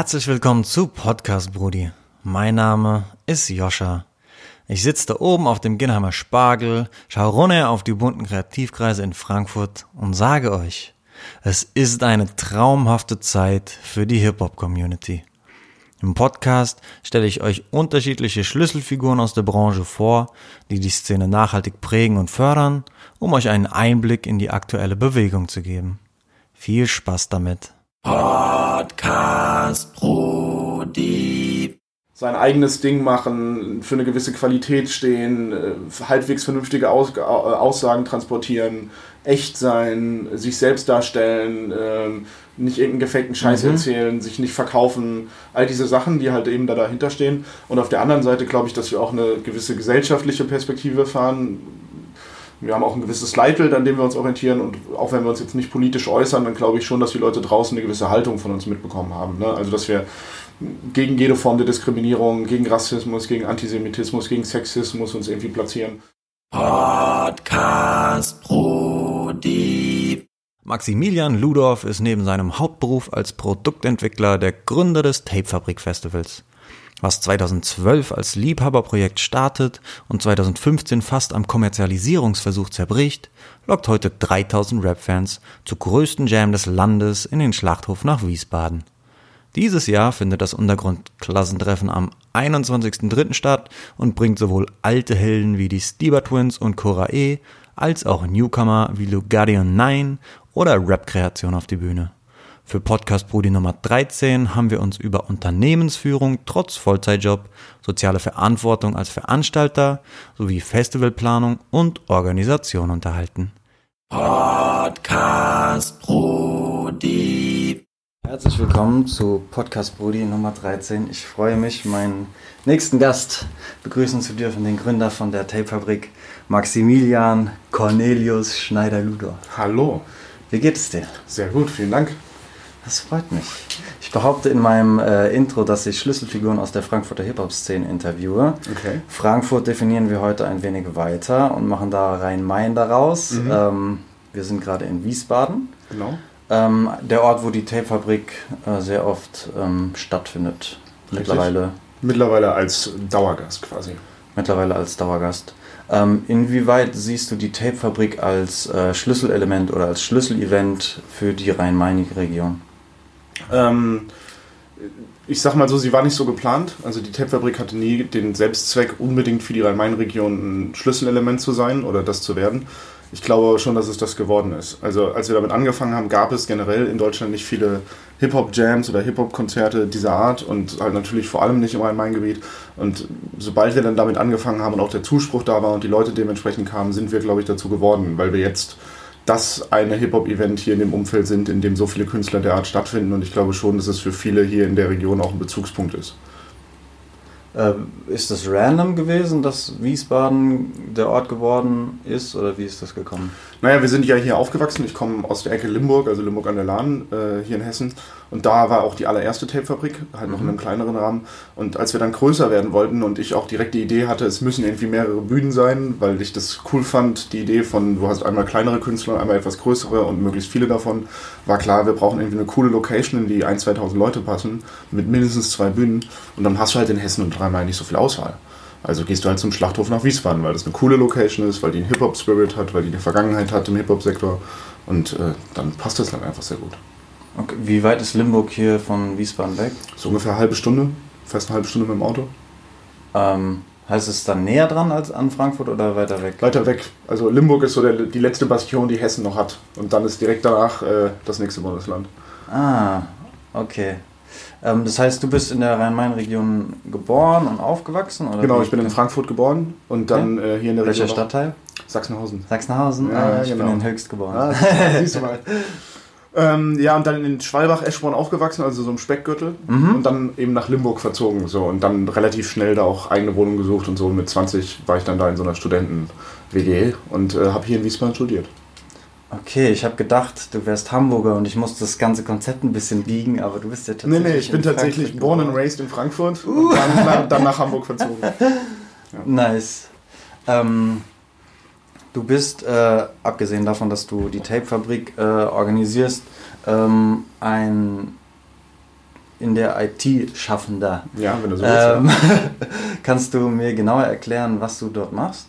Herzlich willkommen zu Podcast Brudi. Mein Name ist Joscha. Ich sitze da oben auf dem Ginnheimer Spargel, schaue runter auf die bunten Kreativkreise in Frankfurt und sage euch, es ist eine traumhafte Zeit für die Hip-Hop-Community. Im Podcast stelle ich euch unterschiedliche Schlüsselfiguren aus der Branche vor, die die Szene nachhaltig prägen und fördern, um euch einen Einblick in die aktuelle Bewegung zu geben. Viel Spaß damit. Podcast Brudi. sein eigenes Ding machen, für eine gewisse Qualität stehen, äh, halbwegs vernünftige Aus äh, Aussagen transportieren, echt sein, sich selbst darstellen, ähm, nicht irgendeinen gefakten Scheiß Mhm. erzählen, sich nicht verkaufen, all diese Sachen, die halt eben da dahinter stehen. Und auf der anderen Seite glaube ich, dass wir auch eine gewisse gesellschaftliche Perspektive fahren. Wir haben auch ein gewisses Leitbild, an dem wir uns orientieren und auch wenn wir uns jetzt nicht politisch äußern, dann glaube ich schon, dass die Leute draußen eine gewisse Haltung von uns mitbekommen haben. Ne? Also dass wir gegen jede Form der Diskriminierung, gegen Rassismus, gegen Antisemitismus, gegen Sexismus uns irgendwie platzieren. Podcast Brudi. Maximilian Ludorf ist neben seinem Hauptberuf als Produktentwickler der Gründer des Tapefabrik Festivals. Was 2012 als Liebhaberprojekt startet und 2015 fast am Kommerzialisierungsversuch zerbricht, lockt heute 3000 Rap-Fans zur größten Jam des Landes in den Schlachthof nach Wiesbaden. Dieses Jahr findet das Untergrundklassentreffen am 21.03. statt und bringt sowohl alte Helden wie die Stieber Twins und Cora E, als auch Newcomer wie Lugardian 9 oder Rap-Kreation auf die Bühne. Für Podcast Brudi Nummer 13 haben wir uns über Unternehmensführung trotz Vollzeitjob, soziale Verantwortung als Veranstalter sowie Festivalplanung und Organisation unterhalten. Podcast Brudi. Herzlich willkommen zu Podcast Brudi Nummer 13. Ich freue mich, meinen nächsten Gast begrüßen zu dürfen, den Gründer von der Tapefabrik, Maximilian Cornelius Schneider-Ludor. Hallo, Wie geht es dir? sehr gut, vielen Dank. Das freut mich. Ich behaupte in meinem äh, Intro, dass ich Schlüsselfiguren aus der Frankfurter Hip-Hop-Szene interviewe. Okay. Frankfurt definieren wir heute ein wenig weiter und machen da Rhein-Main daraus. Ähm, wir sind gerade in Wiesbaden. Genau. Ähm, der Ort, wo die Tapefabrik äh, sehr oft ähm, stattfindet. Mittlerweile, Mittlerweile als Dauergast quasi. mittlerweile als Dauergast. Ähm, inwieweit siehst du die Tapefabrik als äh, Schlüsselelement oder als Schlüsselevent für die Rhein-Main-Region? Ähm, ich sag mal so, sie war nicht so geplant. Also die Tapefabrik hatte nie den Selbstzweck, unbedingt für die Rhein-Main-Region ein Schlüsselelement zu sein oder das zu werden. Ich glaube schon, dass es das geworden ist. Also als wir damit angefangen haben, gab es generell in Deutschland nicht viele Hip-Hop-Jams oder Hip-Hop-Konzerte dieser Art und halt natürlich vor allem nicht im Rhein-Main-Gebiet. Und sobald wir dann damit angefangen haben und auch der Zuspruch da war und die Leute dementsprechend kamen, sind wir, glaube ich, dazu geworden, weil wir jetzt das eine Hip-Hop-Event hier in dem Umfeld sind, in dem so viele Künstler der Art stattfinden. Und ich glaube schon, dass es für viele hier in der Region auch ein Bezugspunkt ist. Äh, ist das random gewesen, dass Wiesbaden der Ort geworden ist oder wie ist das gekommen? Naja, wir sind ja hier aufgewachsen. Ich komme aus der Ecke Limburg, also Limburg an der Lahn, äh, hier in Hessen. Und da war auch die allererste Tapefabrik, halt noch in einem kleineren Rahmen. Und als wir dann größer werden wollten und ich auch direkt die Idee hatte, es müssen irgendwie mehrere Bühnen sein, weil ich das cool fand, die Idee von, du hast einmal kleinere Künstler, einmal etwas größere und möglichst viele davon, war klar, wir brauchen irgendwie eine coole Location, in die 1.000, 2.000 Leute passen, mit mindestens zwei Bühnen. Und dann hast du halt in Hessen und dreimal nicht so viel Auswahl. Also gehst du halt zum Schlachthof nach Wiesbaden, weil das eine coole Location ist, weil die einen Hip-Hop-Spirit hat, weil die eine Vergangenheit hat im Hip-Hop-Sektor. Und äh, dann passt das dann einfach sehr gut. Okay. Wie weit ist Limburg hier von Wiesbaden weg? So ungefähr eine halbe Stunde, fast eine halbe Stunde mit dem Auto. Ähm, heißt es dann näher dran als an Frankfurt oder weiter weg? Weiter weg. Also Limburg ist so der, die letzte Bastion, die Hessen noch hat. Und dann ist direkt danach äh, das nächste Bundesland. Ah, okay. Ähm, das heißt, du bist in der Rhein-Main-Region geboren und aufgewachsen? Oder Genau, ich bin in Frankfurt geboren und dann äh, hier in der Welcher Region. Stadtteil? Sachsenhausen. Sachsenhausen? Ja, ah, ich genau. bin in Höchst geboren. Ah, siehst du mal. Ähm, ja, und dann in Schwalbach, Eschborn aufgewachsen, also so im Speckgürtel. Und dann eben nach Limburg verzogen. So. Und dann relativ schnell da auch eigene Wohnung gesucht und so. Und mit 20 war ich dann da in so einer Studenten-WG und äh, habe hier in Wiesbaden studiert. Okay, ich habe gedacht, du wärst Hamburger und ich musste das ganze Konzept ein bisschen biegen, aber du bist ja Nee, tatsächlich. nee, ich bin in tatsächlich born and raised in Frankfurt und dann, nach- dann nach Hamburg verzogen. Nice. Ähm, du bist, äh, abgesehen davon, dass du die Tapefabrik äh, organisierst, ähm, ein in der IT Schaffender. Ja, wenn du so willst. Ähm, kannst du mir genauer erklären, was du dort machst?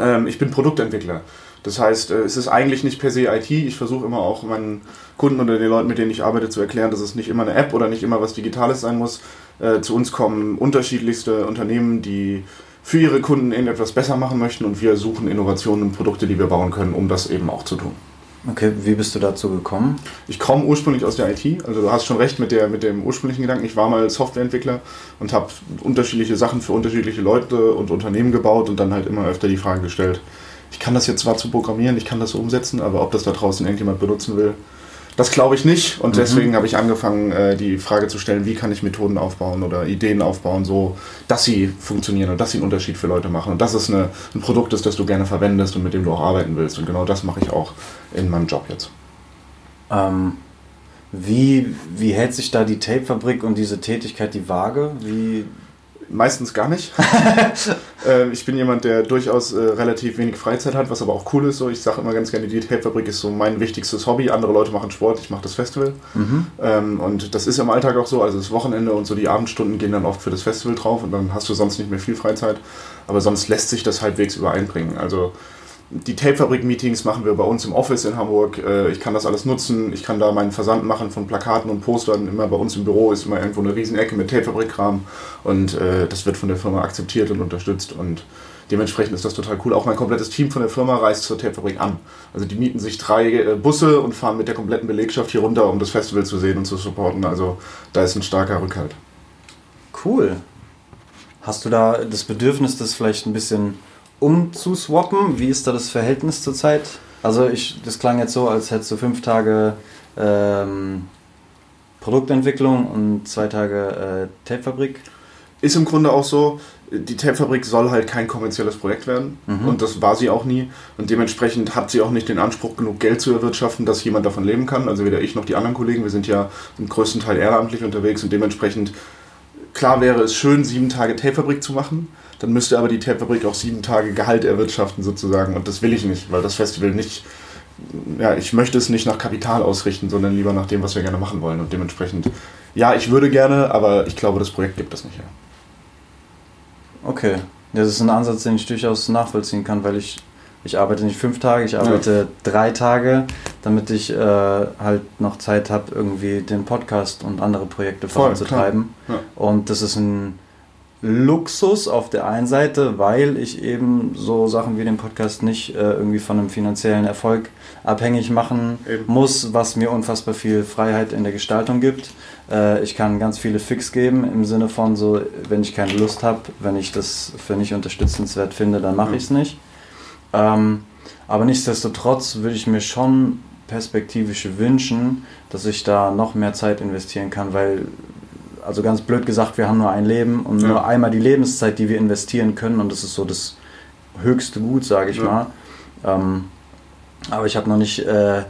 Ähm, ich bin Produktentwickler. Das heißt, äh, es ist eigentlich nicht per se IT. Ich versuche immer auch meinen Kunden oder den Leuten, mit denen ich arbeite, zu erklären, dass es nicht immer eine App oder nicht immer was Digitales sein muss. Äh, zu uns kommen unterschiedlichste Unternehmen, die für ihre Kunden irgendetwas besser machen möchten und wir suchen Innovationen und Produkte, die wir bauen können, um das eben auch zu tun. Okay, wie bist du dazu gekommen? Ich komme ursprünglich aus der IT, also du hast schon recht mit, der, mit dem ursprünglichen Gedanken. Ich war mal Softwareentwickler und habe unterschiedliche Sachen für unterschiedliche Leute und Unternehmen gebaut und dann halt immer öfter die Frage gestellt, ich kann das jetzt zwar zu programmieren, ich kann das so umsetzen, aber ob das da draußen irgendjemand benutzen will, das glaube ich nicht. Und Mhm. deswegen habe ich angefangen, äh, die Frage zu stellen, wie kann ich Methoden aufbauen oder Ideen aufbauen, so dass sie funktionieren und dass sie einen Unterschied für Leute machen. Und dass es eine, ein Produkt ist, das du gerne verwendest und mit dem du auch arbeiten willst. Und genau das mache ich auch in meinem Job jetzt. Ähm, wie, wie hält sich da die Tapefabrik und diese Tätigkeit die Waage? Wie, Meistens gar nicht. ähm, ich bin jemand, der durchaus äh, relativ wenig Freizeit hat, was aber auch cool ist. So. Ich sage immer ganz gerne, die Tapefabrik ist so mein wichtigstes Hobby. Andere Leute machen Sport, ich mache das Festival. Ähm, und das ist im Alltag auch so. Also das Wochenende und so die Abendstunden gehen dann oft für das Festival drauf und dann hast du sonst nicht mehr viel Freizeit. Aber sonst lässt sich das halbwegs übereinbringen. Also die Tapefabrik-Meetings machen wir bei uns im Office in Hamburg. Äh, Ich kann das alles nutzen. Ich kann da meinen Versand machen von Plakaten und Postern. Immer bei uns im Büro ist immer irgendwo eine Riesenecke mit Tapefabrik-Kram. Und äh, das wird von der Firma akzeptiert und unterstützt. Und dementsprechend ist das total cool. Auch mein komplettes Team von der Firma reist zur Tapefabrik an. Also die mieten sich drei äh, Busse und fahren mit der kompletten Belegschaft hier runter, um das Festival zu sehen und zu supporten. Also da ist ein starker Rückhalt. cool. Hast du da das Bedürfnis, das vielleicht ein bisschen umzuswappen? Wie ist da das Verhältnis zurzeit? Also ich, das klang jetzt so, als hättest du fünf Tage ähm, Produktentwicklung und zwei Tage äh, Tapefabrik. Ist im Grunde auch so, die Tapefabrik soll halt kein kommerzielles Projekt werden und das war sie auch nie und dementsprechend hat sie auch nicht den Anspruch, genug Geld zu erwirtschaften, dass jemand davon leben kann. Also weder ich noch die anderen Kollegen, wir sind ja im größten Teil ehrenamtlich unterwegs und dementsprechend, klar wäre es schön, sieben Tage Tapefabrik zu machen, dann müsste aber die Tapefabrik auch sieben Tage Gehalt erwirtschaften sozusagen und das will ich nicht, weil das Festival nicht, ja, ich möchte es nicht nach Kapital ausrichten, sondern lieber nach dem, was wir gerne machen wollen und dementsprechend, ja, ich würde gerne, aber ich glaube, das Projekt gibt das nicht her. Okay. Das ist ein Ansatz, den ich durchaus nachvollziehen kann, weil ich, ich arbeite nicht fünf Tage, ich arbeite drei Tage, damit ich äh, halt noch Zeit habe, irgendwie den Podcast und andere Projekte voranzutreiben. klar. Und das ist ein Luxus auf der einen Seite, weil ich eben so Sachen wie den Podcast nicht äh, irgendwie von einem finanziellen Erfolg abhängig machen Eben. muss, was mir unfassbar viel Freiheit in der Gestaltung gibt. Äh, ich kann ganz viele Fix geben im Sinne von so, wenn ich keine Lust habe, wenn ich das für nicht unterstützenswert finde, dann mache Mhm. ich es nicht. Ähm, aber nichtsdestotrotz würde ich mir schon perspektivisch wünschen, dass ich da noch mehr Zeit investieren kann, weil, also ganz blöd gesagt, wir haben nur ein Leben und Ja. nur einmal die Lebenszeit, die wir investieren können und das ist so das höchste Gut, sage ich Ja. mal. Ähm, aber ich habe noch nicht äh,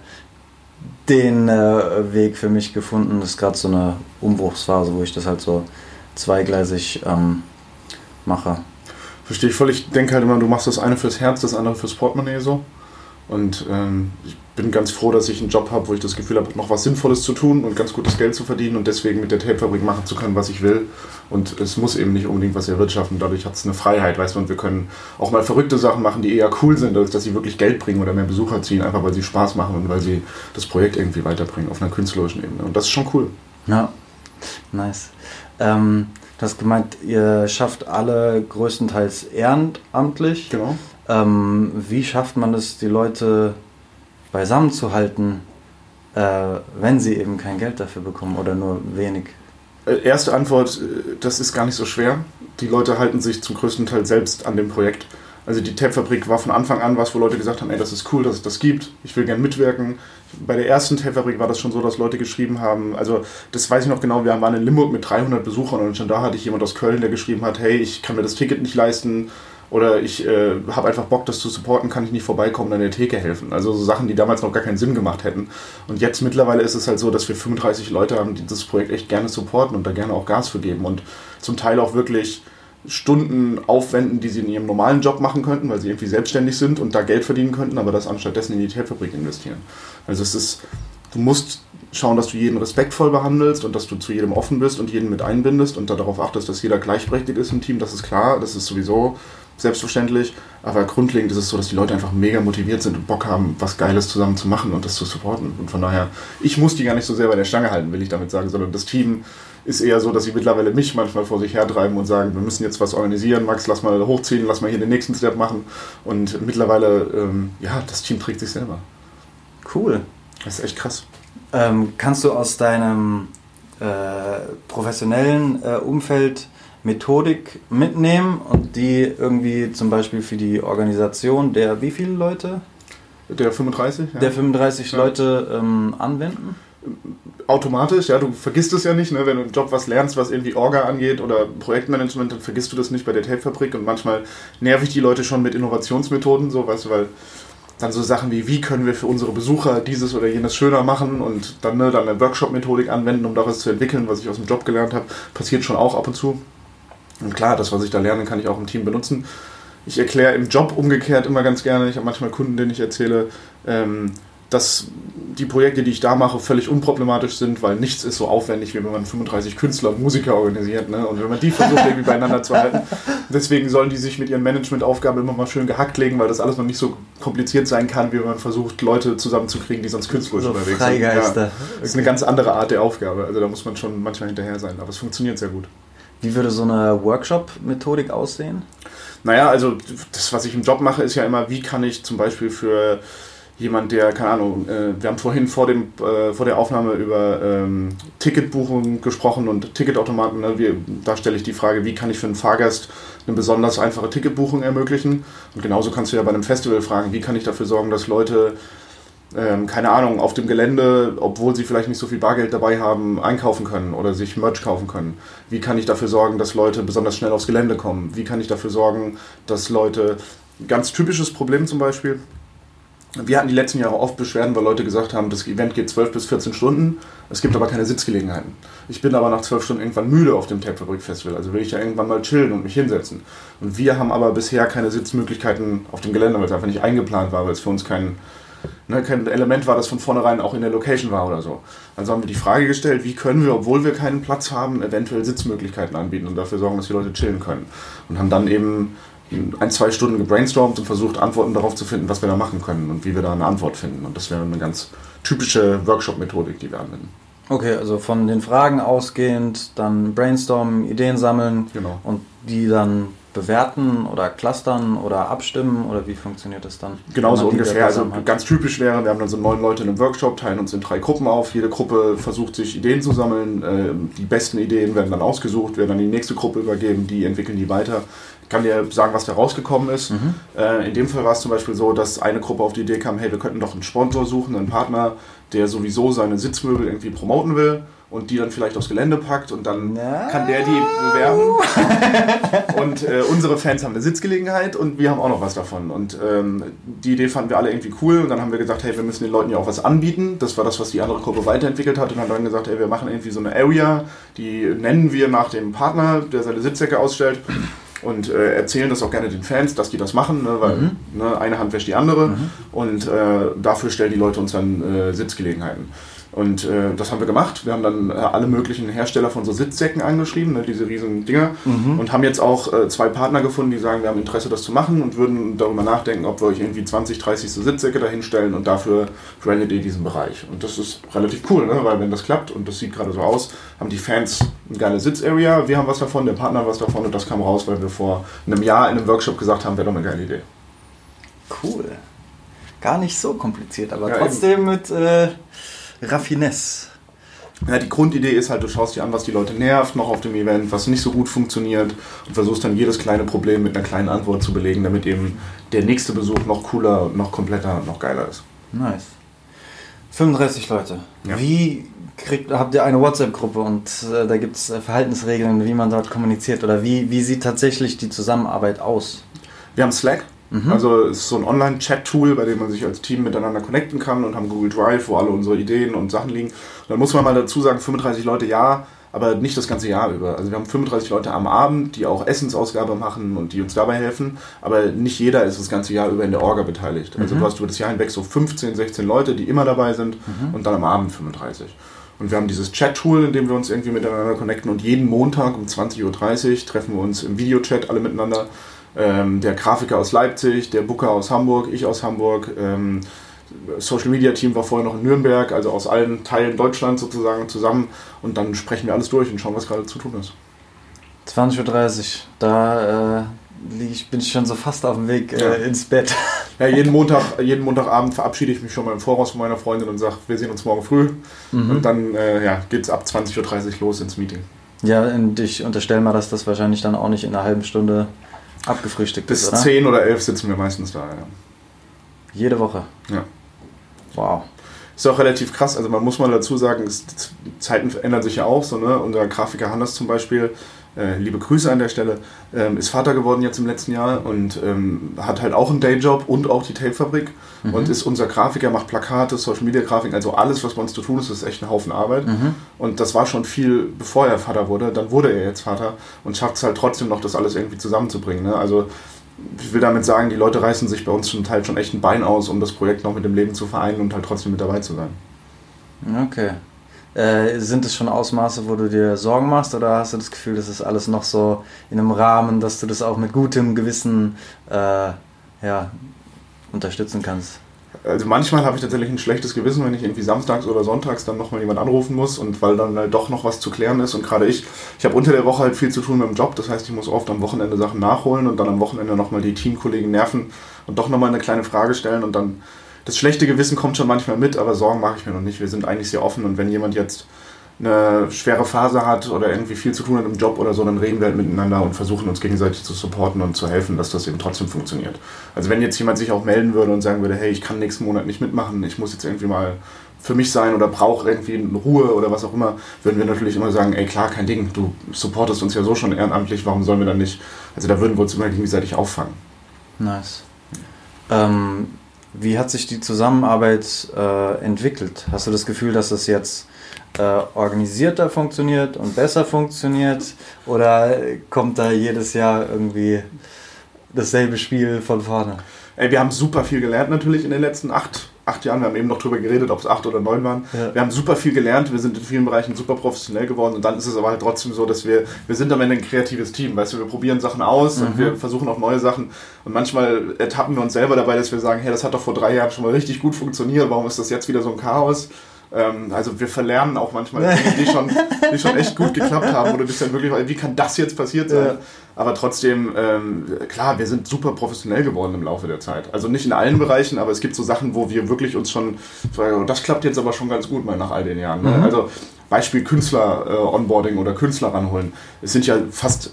den äh, Weg für mich gefunden. Das ist gerade so eine Umbruchsphase, wo ich das halt so zweigleisig ähm, mache. Verstehe ich voll. Ich denke halt immer, du machst das eine fürs Herz, das andere fürs Portemonnaie so. Und ähm, ich bin ganz froh, dass ich einen Job habe, wo ich das Gefühl habe, noch was Sinnvolles zu tun und ganz gutes Geld zu verdienen und deswegen mit der Tapefabrik machen zu können, was ich will. Und es muss eben nicht unbedingt was erwirtschaften. Dadurch hat es eine Freiheit, weißt du, und wir können auch mal verrückte Sachen machen, die eher cool sind, als dass sie wirklich Geld bringen oder mehr Besucher ziehen, einfach weil sie Spaß machen und weil sie das Projekt irgendwie weiterbringen auf einer künstlerischen Ebene. Und das ist schon cool. Ja, nice. Ähm, du hast gemeint, ihr schafft alle größtenteils ehrenamtlich. Genau. Ähm, wie schafft man es, die Leute beisammen zu halten, äh, wenn sie eben kein Geld dafür bekommen oder nur wenig? Äh, Erste Antwort, äh, das ist gar nicht so schwer. Die Leute halten sich zum größten Teil selbst an dem Projekt. Also die Tapefabrik war von Anfang an was, wo Leute gesagt haben, ey, das ist cool, dass es das gibt. Ich will gern mitwirken. Bei der ersten Tapefabrik war das schon so, dass Leute geschrieben haben, also das weiß ich noch genau, wir waren in Limburg mit 300 Besuchern und schon da hatte ich jemand aus Köln, der geschrieben hat, hey, ich kann mir das Ticket nicht leisten oder ich äh, habe einfach Bock, das zu supporten, kann ich nicht vorbeikommen und an der Theke helfen. Also so Sachen, die damals noch gar keinen Sinn gemacht hätten. Und jetzt mittlerweile ist es halt so, dass wir 35 Leute haben, die das Projekt echt gerne supporten und da gerne auch Gas für geben und zum Teil auch wirklich Stunden aufwenden, die sie in ihrem normalen Job machen könnten, weil sie irgendwie selbstständig sind und da Geld verdienen könnten, aber das anstatt dessen in die Tapefabrik investieren. Also es ist du musst schauen, dass du jeden respektvoll behandelst und dass du zu jedem offen bist und jeden mit einbindest und darauf achtest, dass jeder gleichberechtigt ist im Team. Das ist klar, das ist sowieso selbstverständlich. Aber grundlegend ist es so, dass die Leute einfach mega motiviert sind und Bock haben, was Geiles zusammen zu machen und das zu supporten. Und von daher, ich muss die gar nicht so sehr bei der Stange halten, will ich damit sagen, sondern das Team ist eher so, dass sie mittlerweile mich manchmal vor sich hertreiben und sagen, wir müssen jetzt was organisieren, Max, lass mal hochziehen, lass mal hier den nächsten Step machen. Und mittlerweile, ähm, ja, das Team trägt sich selber. Cool. Das ist echt krass. Ähm, kannst du aus deinem äh, professionellen äh, Umfeld Methodik mitnehmen und die irgendwie zum Beispiel für die Organisation der wie viele Leute? Der 35? Ja. Der 35 Ja. Leute ähm, anwenden? Automatisch, ja, du vergisst es ja nicht, ne? wenn du im Job was lernst, was irgendwie Orga angeht oder Projektmanagement, dann vergisst du das nicht bei der Tape-Fabrik und manchmal nerv ich die Leute schon mit Innovationsmethoden, so, weißt du, weil dann so Sachen wie, wie können wir für unsere Besucher dieses oder jenes schöner machen und dann, ne, dann eine Workshop-Methodik anwenden, um daraus zu entwickeln, was ich aus dem Job gelernt habe, passiert schon auch ab und zu. Und klar, das, was ich da lerne, kann ich auch im Team benutzen. Ich erkläre im Job umgekehrt immer ganz gerne, ich habe manchmal Kunden, denen ich erzähle, ähm, dass die Projekte, die ich da mache, völlig unproblematisch sind, weil nichts ist so aufwendig, wie wenn man 35 Künstler und Musiker organisiert. Ne? Und wenn man die versucht, irgendwie beieinander zu halten. Deswegen sollen die sich mit ihren Managementaufgaben immer mal schön gehackt legen, weil das alles noch nicht so kompliziert sein kann, wie wenn man versucht, Leute zusammenzukriegen, die sonst künstlerisch So unterwegs Freigeister. sind. Ja, das ist eine ganz andere Art der Aufgabe. Also da muss man schon manchmal hinterher sein. Aber es funktioniert sehr gut. Wie würde so eine Workshop-Methodik aussehen? Naja, also das, was ich im Job mache, ist ja immer, wie kann ich zum Beispiel für jemand, der, keine Ahnung, äh, wir haben vorhin vor, dem, äh, vor der Aufnahme über ähm, Ticketbuchung gesprochen und Ticketautomaten. Ne? Wir, da stelle ich die Frage, wie kann ich für einen Fahrgast eine besonders einfache Ticketbuchung ermöglichen? Und genauso kannst du ja bei einem Festival fragen, wie kann ich dafür sorgen, dass Leute ähm, keine Ahnung, auf dem Gelände, obwohl sie vielleicht nicht so viel Bargeld dabei haben, einkaufen können oder sich Merch kaufen können? Wie kann ich dafür sorgen, dass Leute besonders schnell aufs Gelände kommen? Wie kann ich dafür sorgen, dass Leute, ganz typisches Problem zum Beispiel, wir hatten die letzten Jahre oft Beschwerden, weil Leute gesagt haben, das Event geht 12 bis 14 Stunden, es gibt aber keine Sitzgelegenheiten. Ich bin aber nach 12 Stunden irgendwann müde auf dem Tapefabrik Festival, also will ich ja irgendwann mal chillen und mich hinsetzen. Und wir haben aber bisher keine Sitzmöglichkeiten auf dem Gelände, weil es einfach nicht eingeplant war, weil es für uns kein, ne, kein Element war, das von vornherein auch in der Location war oder so. Also haben wir die Frage gestellt, wie können wir, obwohl wir keinen Platz haben, eventuell Sitzmöglichkeiten anbieten und dafür sorgen, dass die Leute chillen können. Und haben dann eben ein, zwei Stunden gebrainstormt und versucht, Antworten darauf zu finden, was wir da machen können und wie wir da eine Antwort finden. Und das wäre eine ganz typische Workshop-Methodik, die wir anwenden. Okay, also von den Fragen ausgehend, dann brainstormen, Ideen sammeln Genau. und die dann bewerten oder clustern oder abstimmen oder wie funktioniert das dann? Man die ungefähr. Also ganz typisch wäre, wir haben dann so neun Leute in einem Workshop, teilen uns in drei Gruppen auf. Jede Gruppe versucht sich Ideen zu sammeln. Ähm, Die besten Ideen werden dann ausgesucht, werden dann in die nächste Gruppe übergeben, die entwickeln die weiter. Ich kann dir sagen, was da rausgekommen ist. Äh, In dem Fall war es zum Beispiel so, dass eine Gruppe auf die Idee kam, hey, wir könnten doch einen Sponsor suchen, einen Partner, der sowieso seine Sitzmöbel irgendwie promoten will und die dann vielleicht aufs Gelände packt und dann Na. kann der die bewerben. Und äh, unsere Fans haben eine Sitzgelegenheit und wir haben auch noch was davon. Und ähm, die Idee fanden wir alle irgendwie cool. Und dann haben wir gesagt, hey, wir müssen den Leuten ja auch was anbieten. Das war das, was die andere Gruppe weiterentwickelt hat. Und haben dann gesagt, hey, wir machen irgendwie so eine Area, die nennen wir nach dem Partner, der seine Sitzsäcke ausstellt. Und äh, erzählen das auch gerne den Fans, dass die das machen, ne, weil ne, eine Hand wäscht die andere. Und äh, dafür stellen die Leute uns dann äh, Sitzgelegenheiten. Und äh, das haben wir gemacht. Wir haben dann äh, alle möglichen Hersteller von so Sitzsäcken angeschrieben, ne, diese riesigen Dinger. Und haben jetzt auch äh, zwei Partner gefunden, die sagen, wir haben Interesse, das zu machen und würden darüber nachdenken, ob wir euch irgendwie 20, 30 so Sitzsäcke dahinstellen und dafür brandet ihr diesen Bereich. Und das ist relativ cool, ne? weil wenn das klappt und das sieht gerade so aus, haben die Fans eine geile Sitzarea, wir haben was davon, der Partner hat was davon und das kam raus, weil wir vor einem Jahr in einem Workshop gesagt haben, wäre doch eine geile Idee. Cool. Gar nicht so kompliziert, aber Ja, trotzdem mit äh, Raffinesse. Ja, die Grundidee ist halt, du schaust dir an, was die Leute nervt noch auf dem Event, was nicht so gut funktioniert und versuchst dann jedes kleine Problem mit einer kleinen Antwort zu belegen, damit eben der nächste Besuch noch cooler, noch kompletter, und noch geiler ist. Nice. 35 Leute. Ja. Wie kriegt, habt ihr eine WhatsApp-Gruppe und äh, da gibt es äh, Verhaltensregeln, wie man dort kommuniziert oder wie, wie sieht tatsächlich die Zusammenarbeit aus? Wir haben Slack, also es ist so ein Online-Chat-Tool, bei dem man sich als Team miteinander connecten kann und haben Google Drive, wo alle unsere Ideen und Sachen liegen. Und dann muss man mal dazu sagen, 35 Leute, ja, aber nicht das ganze Jahr über. Also wir haben 35 Leute am Abend, die auch Essensausgabe machen und die uns dabei helfen, aber nicht jeder ist das ganze Jahr über in der Orga beteiligt. Also Mhm. du hast über das Jahr hinweg so 15, 16 Leute, die immer dabei sind Mhm. und dann am Abend 35. Und wir haben dieses Chat-Tool, in dem wir uns irgendwie miteinander connecten und jeden Montag um 20.30 Uhr treffen wir uns im Videochat alle miteinander. Ähm, der Grafiker aus Leipzig, der Booker aus Hamburg, ich aus Hamburg, ähm, Social Media Team war vorher noch in Nürnberg, also aus allen Teilen Deutschlands sozusagen zusammen und dann sprechen wir alles durch und schauen, was gerade zu tun ist. 20.30 Uhr, da äh, ich, bin ich schon so fast auf dem Weg Ja. äh, ins Bett. Ja, jeden, Montag, jeden Montagabend verabschiede ich mich schon mal im Voraus von meiner Freundin und sage, wir sehen uns morgen früh. Mhm. Und dann äh, ja, geht es ab 20.30 Uhr los ins Meeting. Ja, und ich unterstelle mal, dass das wahrscheinlich dann auch nicht in einer halben Stunde abgefrühstückt Bis ist, oder? 10 oder 11 sitzen wir meistens da. Ja. Jede Woche. Ja. Wow. Ist auch relativ krass, also man muss mal dazu sagen, es, Zeiten ändern sich ja auch so, ne? Unser Grafiker Hannes zum Beispiel, äh, liebe Grüße an der Stelle, ähm, ist Vater geworden jetzt im letzten Jahr und ähm, hat halt auch einen Dayjob und auch die Tapefabrik Mhm. und ist unser Grafiker, macht Plakate, Social Media Grafiken, also alles, was bei uns zu tun ist, ist echt ein Haufen Arbeit. Mhm. Und das war schon viel, bevor er Vater wurde, dann wurde er jetzt Vater und schafft es halt trotzdem noch, das alles irgendwie zusammenzubringen. Ne? Also ich will damit sagen, die Leute reißen sich bei uns zum Teil schon echt ein Bein aus, um das Projekt noch mit dem Leben zu vereinen und halt trotzdem mit dabei zu sein. Okay. Äh, sind es schon Ausmaße, wo du dir Sorgen machst oder hast du das Gefühl, das ist alles noch so in einem Rahmen, dass du das auch mit gutem Gewissen äh, ja, unterstützen kannst? Also manchmal habe ich tatsächlich ein schlechtes Gewissen, wenn ich irgendwie samstags oder sonntags dann nochmal jemand anrufen muss und weil dann halt doch noch was zu klären ist und gerade ich, ich habe unter der Woche halt viel zu tun mit dem Job, das heißt, ich muss oft am Wochenende Sachen nachholen und dann am Wochenende nochmal die Teamkollegen nerven und doch nochmal eine kleine Frage stellen und dann das schlechte Gewissen kommt schon manchmal mit, aber Sorgen mache ich mir noch nicht. Wir sind eigentlich sehr offen und wenn jemand jetzt eine schwere Phase hat oder irgendwie viel zu tun hat im Job oder so, dann reden wir halt miteinander und versuchen uns gegenseitig zu supporten und zu helfen, dass das eben trotzdem funktioniert. Also wenn jetzt jemand sich auch melden würde und sagen würde, hey, ich kann nächsten Monat nicht mitmachen, ich muss jetzt irgendwie mal für mich sein oder brauche irgendwie Ruhe oder was auch immer, würden wir natürlich immer sagen, ey klar, kein Ding, du supportest uns ja so schon ehrenamtlich, warum sollen wir dann nicht? Also da würden wir uns immer gegenseitig auffangen. Nice. Ähm, wie hat sich die Zusammenarbeit äh, entwickelt? Hast du das Gefühl, dass das jetzt äh, organisierter funktioniert und besser funktioniert? Oder kommt da jedes Jahr irgendwie dasselbe Spiel von vorne? Ey, wir haben super viel gelernt natürlich in den letzten acht, acht Jahren. Wir haben eben noch drüber geredet, ob es acht oder neun waren. Ja. Wir haben super viel gelernt, wir sind in vielen Bereichen super professionell geworden und dann ist es aber halt trotzdem so, dass wir, wir sind am Ende ein kreatives Team, weißt du, wir probieren Sachen aus und wir versuchen auch neue Sachen und manchmal ertappen wir uns selber dabei, dass wir sagen, hey, das hat doch vor drei Jahren schon mal richtig gut funktioniert, warum ist das jetzt wieder so ein Chaos? Ähm, also wir verlernen auch manchmal Dinge, die schon, die schon echt gut geklappt haben, wo du dich dann wirklich, wie kann das jetzt passiert sein? Ja. Aber trotzdem, ähm, klar, wir sind super professionell geworden im Laufe der Zeit. Also nicht in allen Bereichen, aber es gibt so Sachen, wo wir wirklich uns schon, so, das klappt jetzt aber schon ganz gut mal nach all den Jahren. Ne? Also Beispiel Künstler-Onboarding oder Künstler ranholen. Es sind ja fast,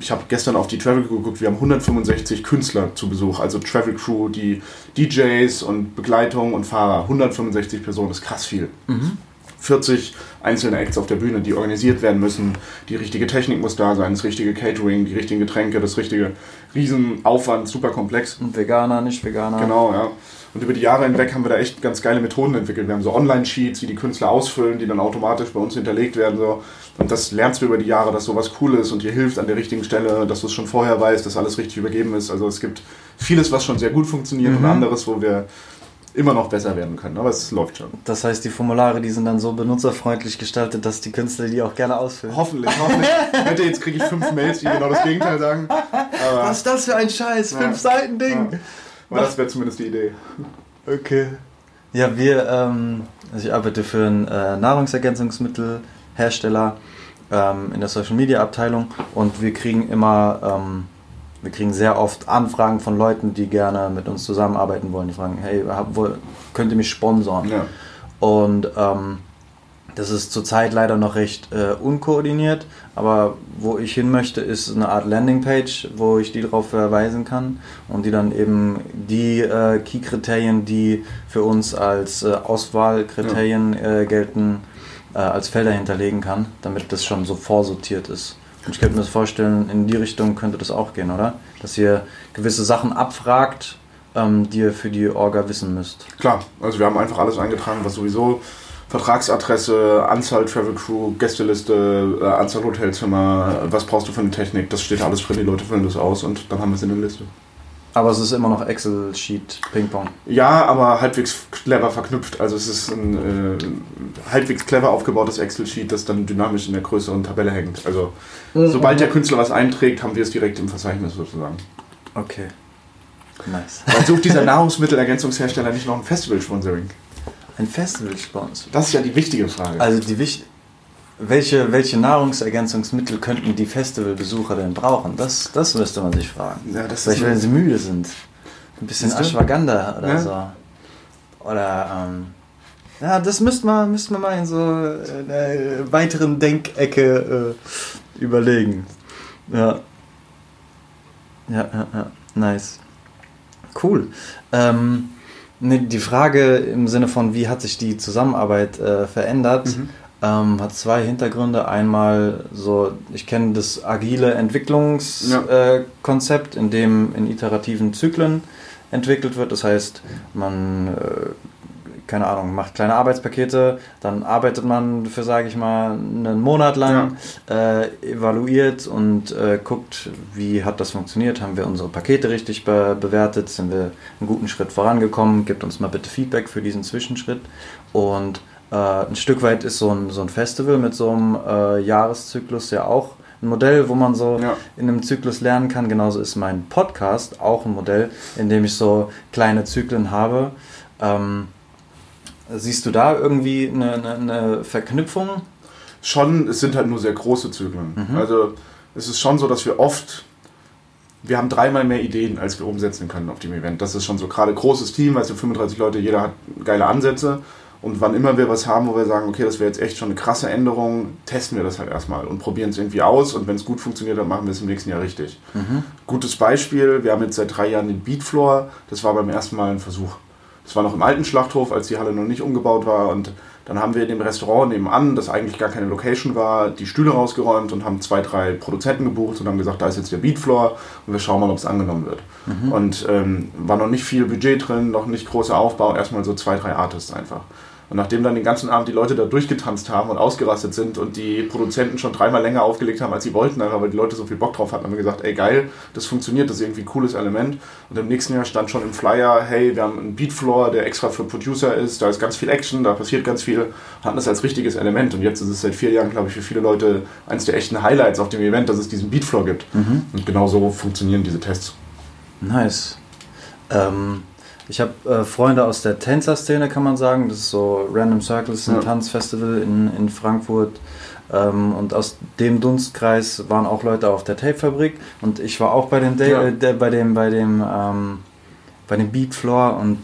ich habe gestern auf die Travel Crew geguckt, wir haben 165 Künstler zu Besuch. Also Travel Crew, die DJs und Begleitung und Fahrer. 165 Personen, ist krass viel. 40 einzelne Acts auf der Bühne, die organisiert werden müssen. Die richtige Technik muss da sein, das richtige Catering, die richtigen Getränke, das richtige Riesenaufwand, super komplex. Und Veganer, nicht Veganer? Genau, ja. Und über die Jahre hinweg haben wir da echt ganz geile Methoden entwickelt. Wir haben so Online-Sheets, die die Künstler ausfüllen, die dann automatisch bei uns hinterlegt werden. So. Und das lernst du über die Jahre, dass sowas cool ist und dir hilft an der richtigen Stelle, dass du es schon vorher weißt, dass alles richtig übergeben ist. Also es gibt vieles, was schon sehr gut funktioniert und anderes, wo wir immer noch besser werden können. Aber es läuft schon. Das heißt, die Formulare, die sind dann so benutzerfreundlich gestaltet, dass die Künstler die auch gerne ausfüllen. Hoffentlich, hoffentlich. Bitte, jetzt kriege ich fünf Mails, die genau das Gegenteil sagen. Aber, Was ist das für ein Scheiß? Ja. Fünf-Seiten-Ding. Ja. Aber das wäre zumindest die Idee. Okay. Ja, wir, ähm, also ich arbeite für einen äh, Nahrungsergänzungsmittelhersteller ähm, in der Social Media Abteilung und wir kriegen immer, ähm, wir kriegen sehr oft Anfragen von Leuten, die gerne mit uns zusammenarbeiten wollen. Die fragen, hey, hab, wohl, könnt ihr mich sponsoren? Ja. Und ähm, das ist zurzeit leider noch recht äh, unkoordiniert, aber wo ich hin möchte, ist eine Art Landingpage, wo ich die darauf verweisen kann und die dann eben die äh, Key-Kriterien, die für uns als äh, Auswahlkriterien äh, gelten, äh, als Felder hinterlegen kann, damit das schon so vorsortiert ist. Und ich könnte mir das vorstellen, in die Richtung könnte das auch gehen, oder? Dass ihr gewisse Sachen abfragt, ähm, die ihr für die Orga wissen müsst. Klar, also wir haben einfach alles eingetragen, was sowieso Vertragsadresse, Anzahl Travel Crew, Gästeliste, äh, Anzahl Hotelzimmer, was brauchst du für eine Technik, das steht alles drin, die Leute füllen das aus und dann haben wir es in der Liste. Aber es ist immer noch Excel-Sheet Ping-Pong. Ja, aber halbwegs clever verknüpft. Also es ist ein äh, halbwegs clever aufgebautes Excel-Sheet, das dann dynamisch in der größeren Tabelle hängt. Also sobald der Künstler was einträgt, haben wir es direkt im Verzeichnis sozusagen. Okay. Nice. Warum sucht dieser Nahrungsmittelergänzungshersteller nicht noch ein Festival-Sponsoring? Ein Festival-Sponsor. Das ist ja die wichtige Frage. Also die wichtig. Welche, welche Nahrungsergänzungsmittel könnten die Festivalbesucher denn brauchen? Das, das müsste man sich fragen. ja, das Vielleicht, wenn sie müde sind. Ein bisschen? Ashwagandha oder Ja. so. Oder, ähm, ja, das müsste man, müsste man mal in so einer weiteren Denkecke äh, überlegen. Ja. Ja, ja, ja. Nice. Cool. Ähm, ne, die Frage im Sinne von, wie hat sich die Zusammenarbeit äh, verändert, Mhm. ähm, hat zwei Hintergründe. Einmal so, ich kenne das agile Entwicklungskonzept, äh, Konzept, in dem in iterativen Zyklen entwickelt wird. Das heißt, man, äh, keine Ahnung, macht kleine Arbeitspakete, dann arbeitet man für, sage ich mal, einen Monat lang, äh, evaluiert und äh, guckt, wie hat das funktioniert, haben wir unsere Pakete richtig be bewertet, sind wir einen guten Schritt vorangekommen, gibt uns mal bitte Feedback für diesen Zwischenschritt und äh, ein Stück weit ist so ein, so ein Festival mit so einem äh, Jahreszyklus ja auch ein Modell, wo man so Ja. in einem Zyklus lernen kann. Genauso ist mein Podcast auch ein Modell, in dem ich so kleine Zyklen habe. Ähm, siehst du da irgendwie eine, eine, eine Verknüpfung? schon, es sind halt nur sehr große Zyklen. Mhm. Also es ist schon so, dass wir oft, wir haben dreimal mehr Ideen, als wir umsetzen können auf dem Event. Das ist schon so gerade großes Team, also 35 Leute, jeder hat geile Ansätze. Und wann immer wir was haben, wo wir sagen, okay, das wäre jetzt echt schon eine krasse Änderung, testen wir das halt erstmal und probieren es irgendwie aus. Und wenn es gut funktioniert, dann machen wir es im nächsten Jahr richtig. Gutes Beispiel, wir haben jetzt seit drei Jahren den Beatfloor. Das war beim ersten Mal ein Versuch. Das war noch im alten Schlachthof, als die Halle noch nicht umgebaut war. Und dann haben wir in dem Restaurant nebenan, das eigentlich gar keine Location war, die Stühle rausgeräumt und haben zwei, drei Produzenten gebucht und haben gesagt, da ist jetzt der Beatfloor und wir schauen mal, ob es angenommen wird. Und ähm, war noch nicht viel Budget drin, noch nicht großer Aufbau, erstmal so zwei, drei Artists einfach. Und nachdem dann den ganzen Abend die Leute da durchgetanzt haben und ausgerastet sind und die Produzenten schon dreimal länger aufgelegt haben, als sie wollten, einfach weil die Leute so viel Bock drauf hatten, haben wir gesagt, ey geil, das funktioniert, das ist irgendwie ein cooles Element. Und im nächsten Jahr stand schon im Flyer, hey, wir haben einen Beatfloor, der extra für Producer ist, da ist ganz viel Action, da passiert ganz viel, hatten das als richtiges Element. Und jetzt ist es seit vier Jahren, glaube ich, für viele Leute eines der echten Highlights auf dem Event, dass es diesen Beatfloor gibt. Und genau so funktionieren diese Tests. Nice. Ähm, ich habe äh, Freunde aus der Tänzer-Szene, kann man sagen. Das ist so Random Circles, ein Ja. Tanzfestival in, in Frankfurt. Ähm, und aus dem Dunstkreis waren auch Leute auf der Tape-Fabrik. Und ich war auch bei dem, Day, Ja. äh, der, bei dem, bei dem, ähm, bei dem Beatfloor und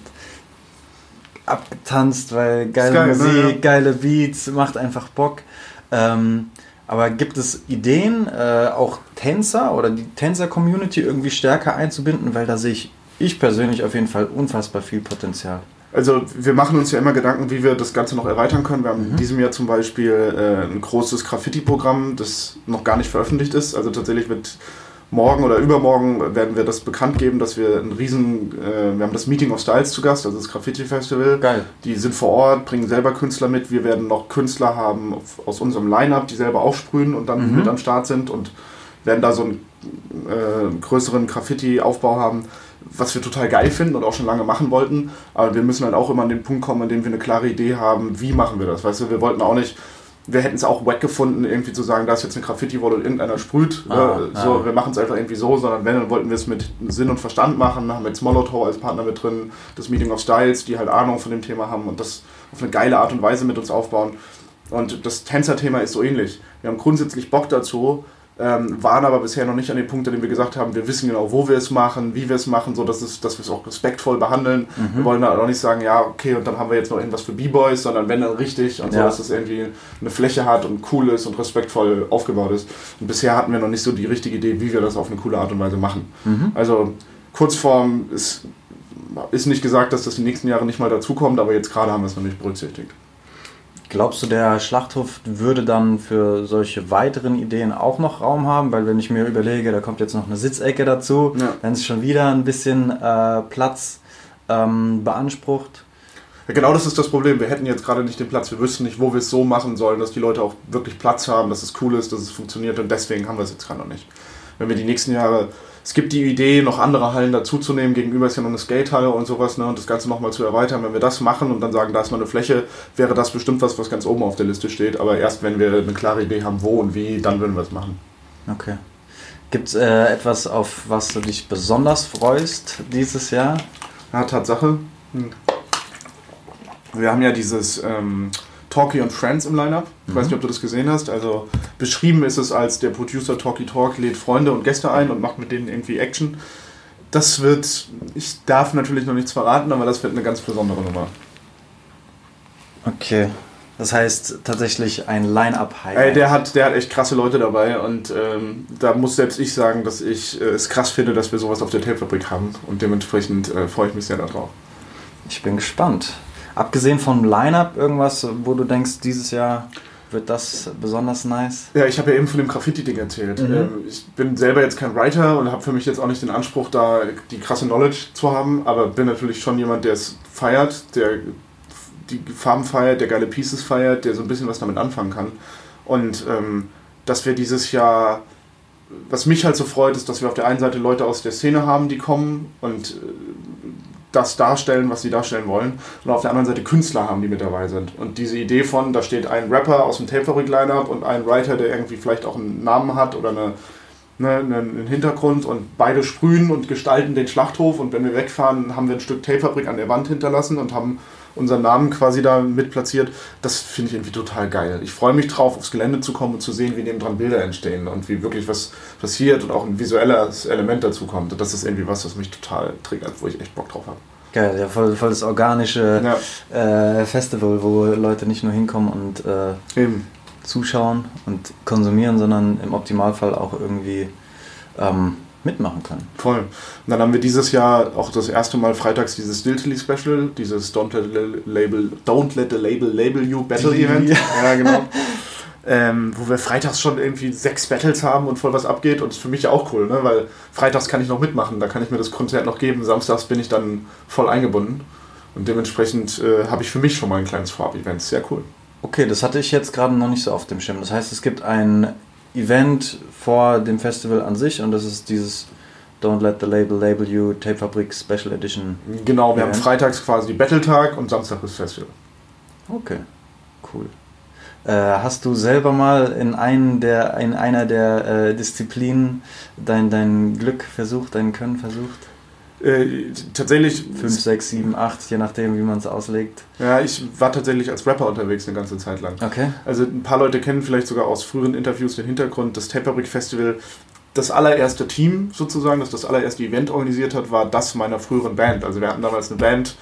abgetanzt, weil geile geil, ne? Musik, Ja. geile Beats, macht einfach Bock. Ähm, aber gibt es Ideen, äh, auch Tänzer oder die Tänzer-Community irgendwie stärker einzubinden? Weil da sehe ich, ich persönlich auf jeden Fall unfassbar viel Potenzial. Also wir machen uns ja immer Gedanken, wie wir das Ganze noch erweitern können. Wir haben Mhm. in diesem Jahr zum Beispiel äh, ein großes Graffiti-Programm, das noch gar nicht veröffentlicht ist. Also tatsächlich wird morgen oder übermorgen werden wir das bekannt geben, dass wir ein riesen, äh, wir haben das Meeting of Styles zu Gast, also das Graffiti-Festival. Geil. Die sind vor Ort, bringen selber Künstler mit. Wir werden noch Künstler haben aus unserem Line-Up, die selber aufsprühen und dann Mhm. mit am Start sind und werden da so einen äh, größeren Graffiti-Aufbau haben, was wir total geil finden und auch schon lange machen wollten. Aber wir müssen halt auch immer an den Punkt kommen, an dem wir eine klare Idee haben, wie machen wir das. Weißt du, wir wollten auch nicht, wir hätten es auch wack gefunden, irgendwie zu sagen, da ist jetzt eine Graffiti-Wall und irgendeiner sprüht. Ah, äh, so, ah. wir machen es einfach irgendwie so, sondern wenn, dann wollten wir es mit Sinn und Verstand machen. Haben jetzt Molotow als Partner mit drin, das Meeting of Styles, die halt Ahnung von dem Thema haben und das auf eine geile Art und Weise mit uns aufbauen. Und das Tänzer-Thema ist so ähnlich. Wir haben grundsätzlich Bock dazu, ähm, waren aber bisher noch nicht an dem Punkt, an dem wir gesagt haben, wir wissen genau, wo wir es machen, wie wir es machen, so dass, es, dass wir es auch respektvoll behandeln. Wir wollen da auch nicht sagen, ja, okay, und dann haben wir jetzt noch irgendwas für B-Boys, sondern wenn dann richtig und so, Ja. dass es irgendwie eine Fläche hat und cool ist und respektvoll aufgebaut ist. Und bisher hatten wir noch nicht so die richtige Idee, wie wir das auf eine coole Art und Weise machen. Also Kurzform ist, ist nicht gesagt, dass das die nächsten Jahre nicht mal dazukommt, aber jetzt gerade haben wir es noch nicht berücksichtigt. Glaubst du, der Schlachthof würde dann für solche weiteren Ideen auch noch Raum haben? Weil wenn ich mir überlege, da kommt jetzt noch eine Sitzecke dazu, Ja. dann ist schon wieder ein bisschen äh, Platz ähm, beansprucht. Ja, genau das ist das Problem. Wir hätten jetzt gerade nicht den Platz. Wir wüssten nicht, wo wir es so machen sollen, dass die Leute auch wirklich Platz haben, dass es cool ist, dass es funktioniert und deswegen haben wir es jetzt gerade noch nicht. Wenn wir die nächsten Jahre, es gibt die Idee, noch andere Hallen dazuzunehmen, gegenüber ist ja noch eine Skatehalle und sowas, ne, und das Ganze nochmal zu erweitern. Wenn wir das machen und dann sagen, da ist noch eine Fläche, wäre das bestimmt was, was ganz oben auf der Liste steht. Aber erst wenn wir eine klare Idee haben, wo und wie, dann würden wir es machen. Okay. Gibt es äh, etwas, auf was du dich besonders freust dieses Jahr? Ja, Tatsache. Hm. Wir haben ja dieses ähm, Talkie und Friends im Lineup. Ich weiß nicht, ob du das gesehen hast. Also beschrieben ist es als der Producer Talkie Talk lädt Freunde und Gäste ein und macht mit denen irgendwie Action. Das wird, ich darf natürlich noch nichts verraten, aber das wird eine ganz besondere Nummer. Okay. Das heißt tatsächlich ein Line-Up-Highlight. der, hat, der hat echt krasse Leute dabei und ähm, da muss selbst ich sagen, dass ich äh, es krass finde, dass wir sowas auf der Tapefabrik haben und dementsprechend äh, freue ich mich sehr darauf. Ich bin gespannt. Abgesehen vom Line-Up, irgendwas, wo du denkst, dieses Jahr wird das besonders nice? Ja, ich habe ja eben von dem Graffiti-Ding erzählt. Mhm. Ähm, ich bin selber jetzt kein Writer und habe für mich jetzt auch nicht den Anspruch, da die krasse Knowledge zu haben, aber bin natürlich schon jemand, der es feiert, der die Farben feiert, der geile Pieces feiert, der so ein bisschen was damit anfangen kann. Und ähm, dass wir dieses Jahr, was mich halt so freut, ist, dass wir auf der einen Seite Leute aus der Szene haben, die kommen und äh, das darstellen, was sie darstellen wollen. Und auf der anderen Seite Künstler haben, die mit dabei sind. Und diese Idee von, da steht ein Rapper aus dem Tapefabrik-Line-Up und ein Writer, der irgendwie vielleicht auch einen Namen hat oder eine, ne, einen Hintergrund und beide sprühen und gestalten den Schlachthof und wenn wir wegfahren, haben wir ein Stück Tapefabrik an der Wand hinterlassen und haben unseren Namen quasi da mit platziert. Das finde ich irgendwie total geil. Ich freue mich drauf, aufs Gelände zu kommen und zu sehen, wie nebendran Bilder entstehen und wie wirklich was passiert und auch ein visuelles Element dazu kommt. Und das ist irgendwie was, was mich total triggert, wo ich echt Bock drauf habe. Geil, ja, voll, voll das organische Ja, äh, Festival, wo Leute nicht nur hinkommen und äh, eben. zuschauen und konsumieren, sondern im Optimalfall auch irgendwie ähm, mitmachen können. Voll. Und dann haben wir dieses Jahr auch das erste Mal freitags dieses Stiltily Special, dieses Don't Let the Label, Don't Let the Label Label You Battle Event. Ja, genau. ähm, wo wir freitags schon irgendwie sechs Battles haben und voll was abgeht und das ist für mich ja auch cool, ne? weil freitags kann ich noch mitmachen, da kann ich mir das Konzert noch geben, samstags bin ich dann voll eingebunden und dementsprechend äh, habe ich für mich schon mal ein kleines Vorab-Event, sehr cool. Okay, das hatte ich jetzt gerade noch nicht so auf dem Schirm. Das heißt, es gibt ein Event vor dem Festival an sich und das ist dieses Don't Let the Label Label You Tape Fabrik Special Edition. Genau, wir haben Ja. freitags quasi Battletag und Samstag das Festival. Okay, cool. Äh, hast du selber mal in, einen der, in einer der äh, Disziplinen dein, dein Glück versucht, dein Können versucht? Äh, tatsächlich 5, 6, 7, 8, je nachdem, wie man es auslegt. Ja, ich war tatsächlich als Rapper unterwegs eine ganze Zeit lang. Okay. Also ein paar Leute kennen vielleicht sogar aus früheren Interviews den Hintergrund. Das Tapefabrik Festival, das allererste Team sozusagen, das das allererste Event organisiert hat, war das meiner früheren Band. Also wir hatten damals eine Band,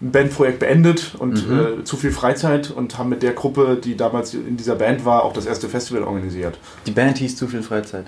ein Bandprojekt beendet und Mhm. äh, zu viel Freizeit und haben mit der Gruppe, die damals in dieser Band war, auch das erste Festival organisiert. Die Band hieß zu viel Freizeit.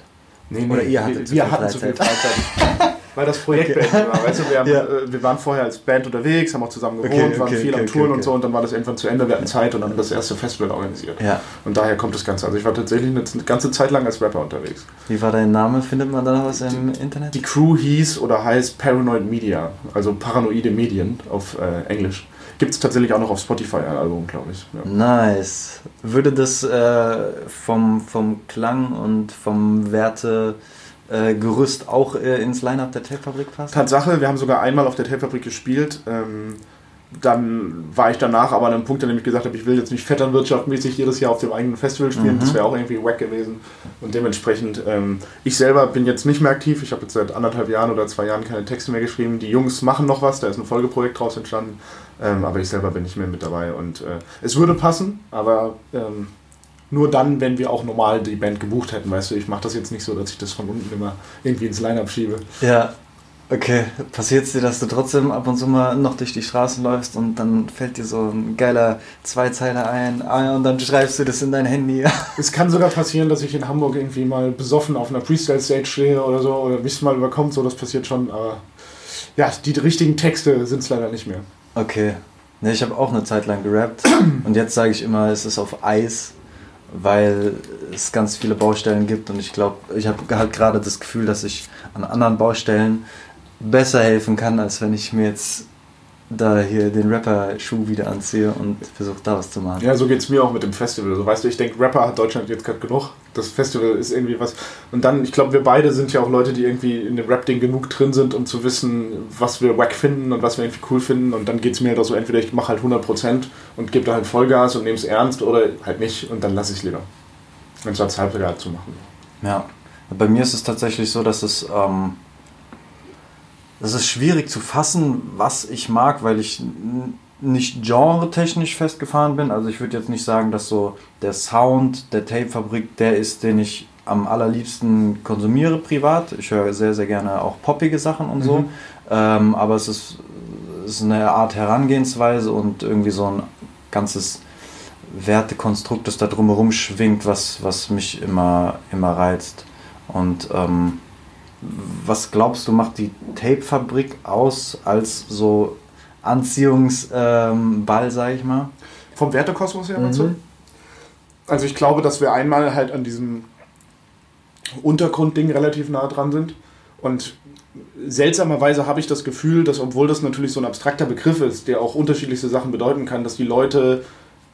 Nee, Oder ihr hattet wir, zu wir viel hatten zu viel Freizeit. Weil das Projekt Okay. beendet war. Weißt du, wir, haben, Ja. äh, wir waren vorher als Band unterwegs, haben auch zusammen gewohnt, Okay, waren okay, viel okay, am Touren und so und dann war das irgendwann zu Ende, wir hatten Zeit und dann das erste Festival organisiert. Ja. Und daher kommt das Ganze. Also ich war tatsächlich eine ganze Zeit lang als Rapper unterwegs. Wie war dein Name? Findet man da was im Internet? Die Crew hieß oder heißt Paranoid Media, also paranoide Medien auf äh, Englisch. Gibt es tatsächlich auch noch auf Spotify ein Album, glaube ich. Ja. Nice. Würde das äh, vom, vom Klang und vom Wertegerüst äh, Gerüst auch äh, ins Line-Up der Tape-Fabrik passen? Tatsache, wir haben sogar einmal auf der Tapefabrik gespielt. Ähm, dann war ich danach aber an einem Punkt, an dem ich gesagt habe, ich will jetzt nicht vetternwirtschaftmäßig jedes Jahr auf dem eigenen Festival spielen. Mhm. Das wäre auch irgendwie wack gewesen. Und dementsprechend, ähm, ich selber bin jetzt nicht mehr aktiv. Ich habe jetzt seit anderthalb Jahren oder zwei Jahren keine Texte mehr geschrieben. Die Jungs machen noch was, da ist ein Folgeprojekt draus entstanden. Ähm, aber ich selber bin nicht mehr mit dabei. Und äh, es würde passen, aber ähm, nur dann, wenn wir auch normal die Band gebucht hätten. Weißt du, ich mache das jetzt nicht so, dass ich das von unten immer irgendwie ins Line-Up schiebe. Ja. Okay, passiert es dir, dass du trotzdem ab und zu mal noch durch die Straßen läufst und dann fällt dir so ein geiler Zweizeiler ein ah, und dann schreibst du das in dein Handy. Es kann sogar passieren, dass ich in Hamburg irgendwie mal besoffen auf einer Freestyle-Stage stehe oder so oder mich mal überkommt, so das passiert schon, aber ja, die richtigen Texte sind es leider nicht mehr. Okay. Ne, ich habe auch eine Zeit lang gerappt und jetzt sage ich immer, es ist auf Eis, weil es ganz viele Baustellen gibt und ich glaube, ich habe halt gerade das Gefühl, dass ich an anderen Baustellen besser helfen kann, als wenn ich mir jetzt da hier den Rapper-Schuh wieder anziehe und versuche da was zu machen. Ja, so geht es mir auch mit dem Festival. So, weißt du, ich denke, Rapper hat Deutschland jetzt gerade genug. Das Festival ist irgendwie was. Und dann, ich glaube, wir beide sind ja auch Leute, die irgendwie in dem Rap-Ding genug drin sind, um zu wissen, was wir wack finden und was wir irgendwie cool finden. Und dann geht es mir halt so, entweder ich mache halt 100% und gebe da halt Vollgas und nehme es ernst oder halt nicht und dann lasse ich es lieber. Anstatt halbgar zu machen. Ja, bei mir ist es tatsächlich so, dass es. Ähm das ist schwierig zu fassen, was ich mag, weil ich nicht genre-technisch festgefahren bin. Also ich würde jetzt nicht sagen, dass so der Sound der Tape-Fabrik der ist, den ich am allerliebsten konsumiere privat. Ich höre sehr, sehr gerne auch poppige Sachen und so. Mhm. Ähm, aber es ist, es ist eine Art Herangehensweise und irgendwie so ein ganzes Wertekonstrukt, das da drumherum schwingt, was, was mich immer, immer reizt. Und ähm, was glaubst du, macht die Tape-Fabrik aus als so Anziehungsball, ähm, sag ich mal? Vom Wertekosmos her, meinst mhm. Also ich glaube, dass wir einmal halt an diesem Untergrundding relativ nah dran sind. Und seltsamerweise habe ich das Gefühl, dass obwohl das natürlich so ein abstrakter Begriff ist, der auch unterschiedlichste Sachen bedeuten kann, dass die Leute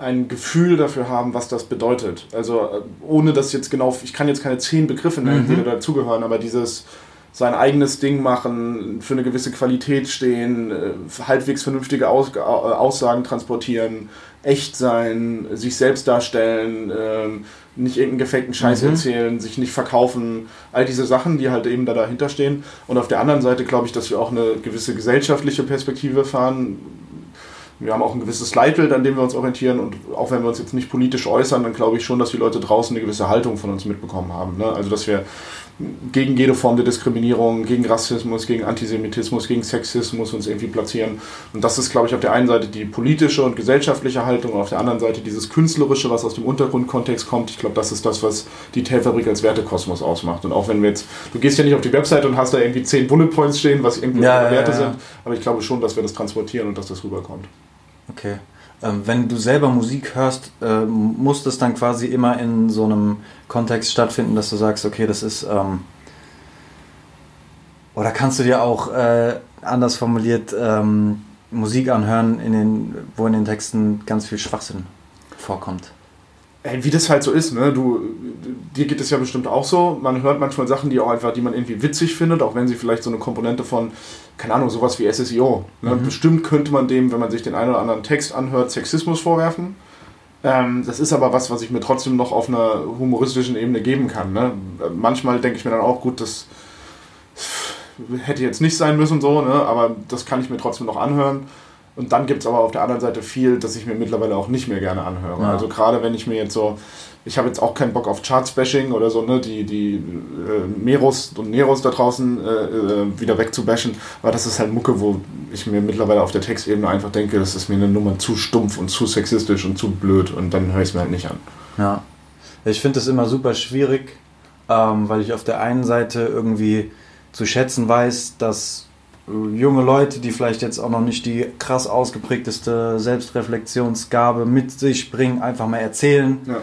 ein Gefühl dafür haben, was das bedeutet. Also äh, ohne dass jetzt genau, ich kann jetzt keine zehn Begriffe nennen, mhm. die da dazugehören, aber dieses sein eigenes Ding machen, für eine gewisse Qualität stehen, äh, halbwegs vernünftige Aus äh, Aussagen transportieren, echt sein, sich selbst darstellen, ähm, nicht irgendeinen gefakten Scheiß mhm. erzählen, sich nicht verkaufen, all diese Sachen, die halt eben da dahinter stehen. Und auf der anderen Seite glaube ich, dass wir auch eine gewisse gesellschaftliche Perspektive fahren, wir haben auch ein gewisses Leitbild, an dem wir uns orientieren und auch wenn wir uns jetzt nicht politisch äußern, dann glaube ich schon, dass die Leute draußen eine gewisse Haltung von uns mitbekommen haben. Ne? Also dass wir gegen jede Form der Diskriminierung, gegen Rassismus, gegen Antisemitismus, gegen Sexismus uns irgendwie platzieren. Und das ist, glaube ich, auf der einen Seite die politische und gesellschaftliche Haltung und auf der anderen Seite dieses künstlerische, was aus dem Untergrundkontext kommt. Ich glaube, das ist das, was die Tailfabrik als Wertekosmos ausmacht. Und auch wenn wir jetzt, du gehst ja nicht auf die Website und hast da irgendwie zehn Bullet Points stehen, was irgendwie ja, Werte ja, ja. sind, aber ich glaube schon, dass wir das transportieren und dass das rüberkommt. Okay. Ähm, wenn du selber Musik hörst, äh, muss das dann quasi immer in so einem Kontext stattfinden, dass du sagst, okay, das ist. Ähm, oder kannst du dir auch äh, anders formuliert ähm, Musik anhören, in den, wo in den Texten ganz viel Schwachsinn vorkommt? Wie das halt so ist, ne? Du, dir geht es ja bestimmt auch so. Man hört manchmal Sachen, die auch einfach, die man irgendwie witzig findet, auch wenn sie vielleicht so eine Komponente von, keine Ahnung, sowas wie SSIO. Ne? Mhm. Bestimmt könnte man dem, wenn man sich den einen oder anderen Text anhört, Sexismus vorwerfen. Ähm, das ist aber was, was ich mir trotzdem noch auf einer humoristischen Ebene geben kann. Ne? Manchmal denke ich mir dann auch, gut, das hätte jetzt nicht sein müssen, so, ne? aber das kann ich mir trotzdem noch anhören. Und dann gibt es aber auf der anderen Seite viel, das ich mir mittlerweile auch nicht mehr gerne anhöre. Ja. Also gerade wenn ich mir jetzt so, ich habe jetzt auch keinen Bock auf Charts-Bashing oder so, ne, die, die äh, Meros und Neros da draußen äh, äh, wieder wegzubashen, weil das ist halt Mucke, wo ich mir mittlerweile auf der Textebene einfach denke, das ist mir eine Nummer zu stumpf und zu sexistisch und zu blöd und dann höre ich es mir halt nicht an. Ja, ich finde es immer super schwierig, ähm, weil ich auf der einen Seite irgendwie zu schätzen weiß, dass junge Leute, die vielleicht jetzt auch noch nicht die krass ausgeprägteste Selbstreflexionsgabe mit sich bringen, einfach mal erzählen, ja.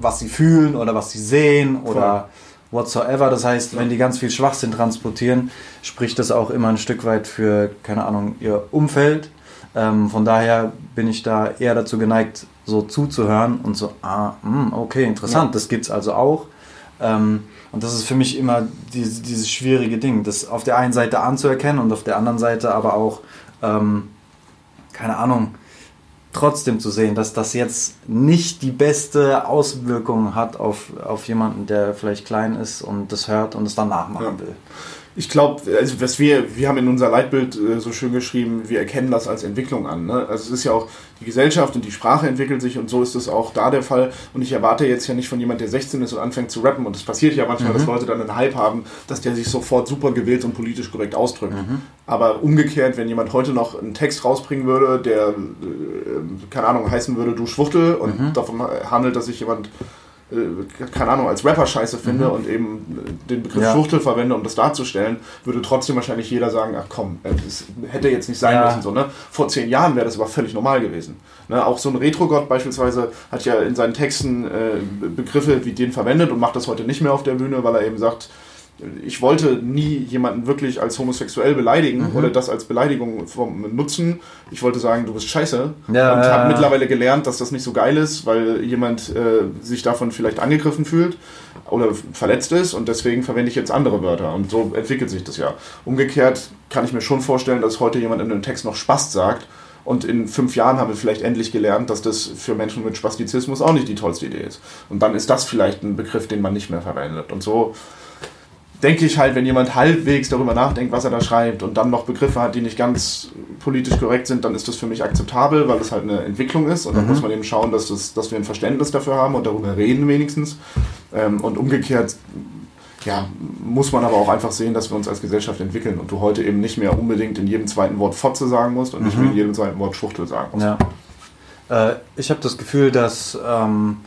was sie fühlen oder was sie sehen oder Voll. whatsoever. Das heißt, wenn die ganz viel Schwachsinn transportieren, spricht das auch immer ein Stück weit für, keine Ahnung, ihr Umfeld. Ähm, von daher bin ich da eher dazu geneigt, so zuzuhören und so, ah, hm, okay, interessant, ja. das gibt's also auch. Ähm, und das ist für mich immer dieses, dieses schwierige Ding, das auf der einen Seite anzuerkennen und auf der anderen Seite aber auch, ähm, keine Ahnung, trotzdem zu sehen, dass das jetzt nicht die beste Auswirkung hat auf, auf jemanden, der vielleicht klein ist und das hört und es dann nachmachen ja. will ich glaube, also was wir, wir haben in unser Leitbild äh, so schön geschrieben, wir erkennen das als Entwicklung an. Ne? Also es ist ja auch, die Gesellschaft und die Sprache entwickelt sich und so ist es auch da der Fall. Und ich erwarte jetzt ja nicht von jemand, der 16 ist und anfängt zu rappen. Und es passiert ja manchmal, mhm. dass Leute dann einen Hype haben, dass der sich sofort super gewählt und politisch korrekt ausdrückt. Mhm. Aber umgekehrt, wenn jemand heute noch einen Text rausbringen würde, der, äh, keine Ahnung, heißen würde, du Schwuchtel und mhm. davon handelt, dass sich jemand keine Ahnung, als Rapper scheiße finde mhm. und eben den Begriff ja. Schwuchtel verwende, um das darzustellen, würde trotzdem wahrscheinlich jeder sagen, ach komm, äh, das hätte jetzt nicht sein ja. müssen. So, ne? Vor zehn Jahren wäre das aber völlig normal gewesen. Ne? Auch so ein Retro-Gott beispielsweise hat ja in seinen Texten äh, Begriffe wie den verwendet und macht das heute nicht mehr auf der Bühne, weil er eben sagt, ich wollte nie jemanden wirklich als homosexuell beleidigen Mhm. oder das als Beleidigung vom nutzen. Ich wollte sagen, du bist scheiße. Ja, und habe ja. mittlerweile gelernt, dass das nicht so geil ist, weil jemand äh, sich davon vielleicht angegriffen fühlt oder verletzt ist und deswegen verwende ich jetzt andere Wörter. Und so entwickelt sich das ja. Umgekehrt kann ich mir schon vorstellen, dass heute jemand in einem Text noch Spaß sagt. Und in fünf Jahren haben wir vielleicht endlich gelernt, dass das für Menschen mit Spastizismus auch nicht die tollste Idee ist. Und dann ist das vielleicht ein Begriff, den man nicht mehr verwendet. Und so denke ich halt, wenn jemand halbwegs darüber nachdenkt, was er da schreibt und dann noch Begriffe hat, die nicht ganz politisch korrekt sind, dann ist das für mich akzeptabel, weil es halt eine Entwicklung ist und dann muss man eben schauen, dass, das, dass wir ein Verständnis dafür haben und darüber reden wenigstens. Ähm, und umgekehrt ja, muss man aber auch einfach sehen, dass wir uns als Gesellschaft entwickeln und du heute eben nicht mehr unbedingt in jedem zweiten Wort Fotze sagen musst und nicht mehr in jedem zweiten Wort Schwuchtel sagen musst. Ja. Äh, ich habe das Gefühl, dass ähm,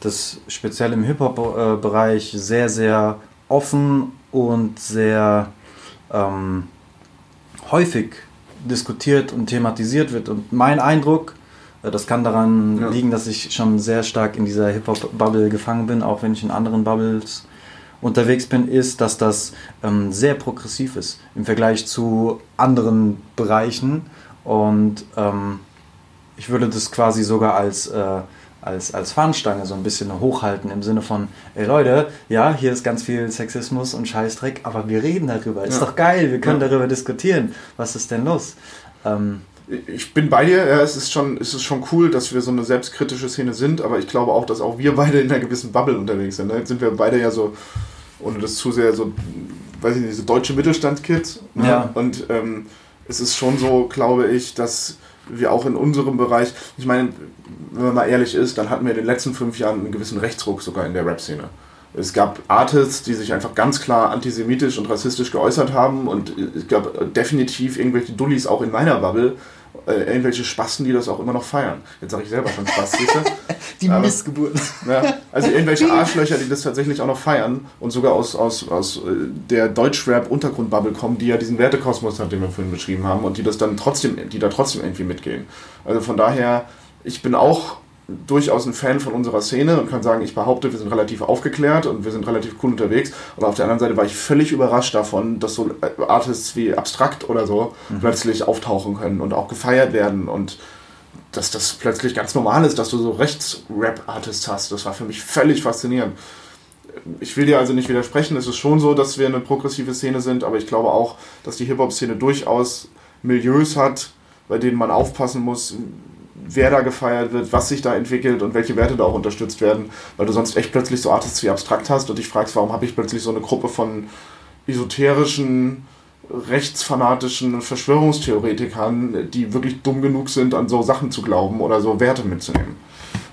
das speziell im Hip-Hop-Bereich sehr, sehr offen und sehr ähm, häufig diskutiert und thematisiert wird. Und mein Eindruck, äh, das kann daran Ja. liegen, dass ich schon sehr stark in dieser Hip-Hop-Bubble gefangen bin, auch wenn ich in anderen Bubbles unterwegs bin, ist, dass das ähm, sehr progressiv ist im Vergleich zu anderen Bereichen. Und ähm, ich würde das quasi sogar als, äh, als, als Fahnenstange so ein bisschen hochhalten im Sinne von, ey Leute, ja, hier ist ganz viel Sexismus und Scheißdreck, aber wir reden darüber. Ist Ja. doch geil, wir können Ja. darüber diskutieren. Was ist denn los? Ähm, Ich bin bei dir, ja, es ist, schon, es ist schon cool, dass wir so eine selbstkritische Szene sind, aber ich glaube auch, dass auch wir beide in einer gewissen Bubble unterwegs sind. Ne? Jetzt sind wir beide ja so, ohne das zu sehr so, weiß ich nicht, so deutsche Mittelstand-Kids. Ne? Ja. Und ähm, es ist schon so, glaube ich, dass wir auch in unserem Bereich, ich meine, wenn man mal ehrlich ist, dann hatten wir in den letzten fünf Jahren einen gewissen Rechtsruck sogar in der Rap-Szene. Es gab Artists, die sich einfach ganz klar antisemitisch und rassistisch geäußert haben und es gab definitiv irgendwelche Dullis auch in meiner Bubble, äh, irgendwelche Spasten, die das auch immer noch feiern. Jetzt sage ich selber schon Spaß, die Aber- Missgeburten. Ja, also irgendwelche Arschlöcher, die das tatsächlich auch noch feiern und sogar aus, aus, aus äh, der Deutschrap-Untergrundbubble kommen, die ja diesen Wertekosmos hat, den wir vorhin beschrieben haben und die das dann trotzdem, die da trotzdem irgendwie mitgehen. Also von daher, ich bin auch durchaus ein Fan von unserer Szene und kann sagen, ich behaupte, wir sind relativ aufgeklärt und wir sind relativ cool unterwegs. Aber auf der anderen Seite war ich völlig überrascht davon, dass so äh, Artists wie Abstrakt oder so plötzlich auftauchen können und auch gefeiert werden und dass das plötzlich ganz normal ist, dass du so Rechts-Rap-Artists hast. Das war für mich völlig faszinierend. Ich will dir also nicht widersprechen, es ist schon so, dass wir eine progressive Szene sind, aber ich glaube auch, dass die Hip-Hop-Szene durchaus Milieus hat, bei denen man aufpassen muss, wer da gefeiert wird, was sich da entwickelt und welche Werte da auch unterstützt werden, weil du sonst echt plötzlich so Artists wie Abstrakt hast und dich fragst, warum habe ich plötzlich so eine Gruppe von esoterischen, rechtsfanatischen Verschwörungstheoretikern, die wirklich dumm genug sind, an so Sachen zu glauben oder so Werte mitzunehmen.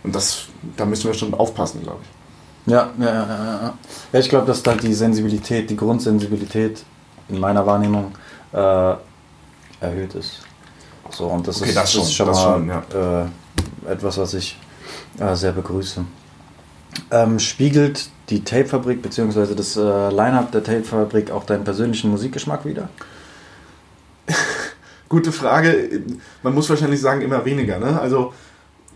Und das, da müssen wir schon aufpassen, glaube ich. Ja, ja, ja, ja, ich glaube, dass da die Sensibilität, die Grundsensibilität in meiner Wahrnehmung äh, erhöht ist. So, und das Okay, ist, das schon, ist schon das mal schon, äh, etwas, was ich äh, sehr begrüße. Ähm, spiegelt die Tapefabrik bzw. das äh, Line-Up der Tapefabrik auch deinen persönlichen Musikgeschmack wieder? Gute Frage. Man muss wahrscheinlich sagen, immer weniger. Ne? Also,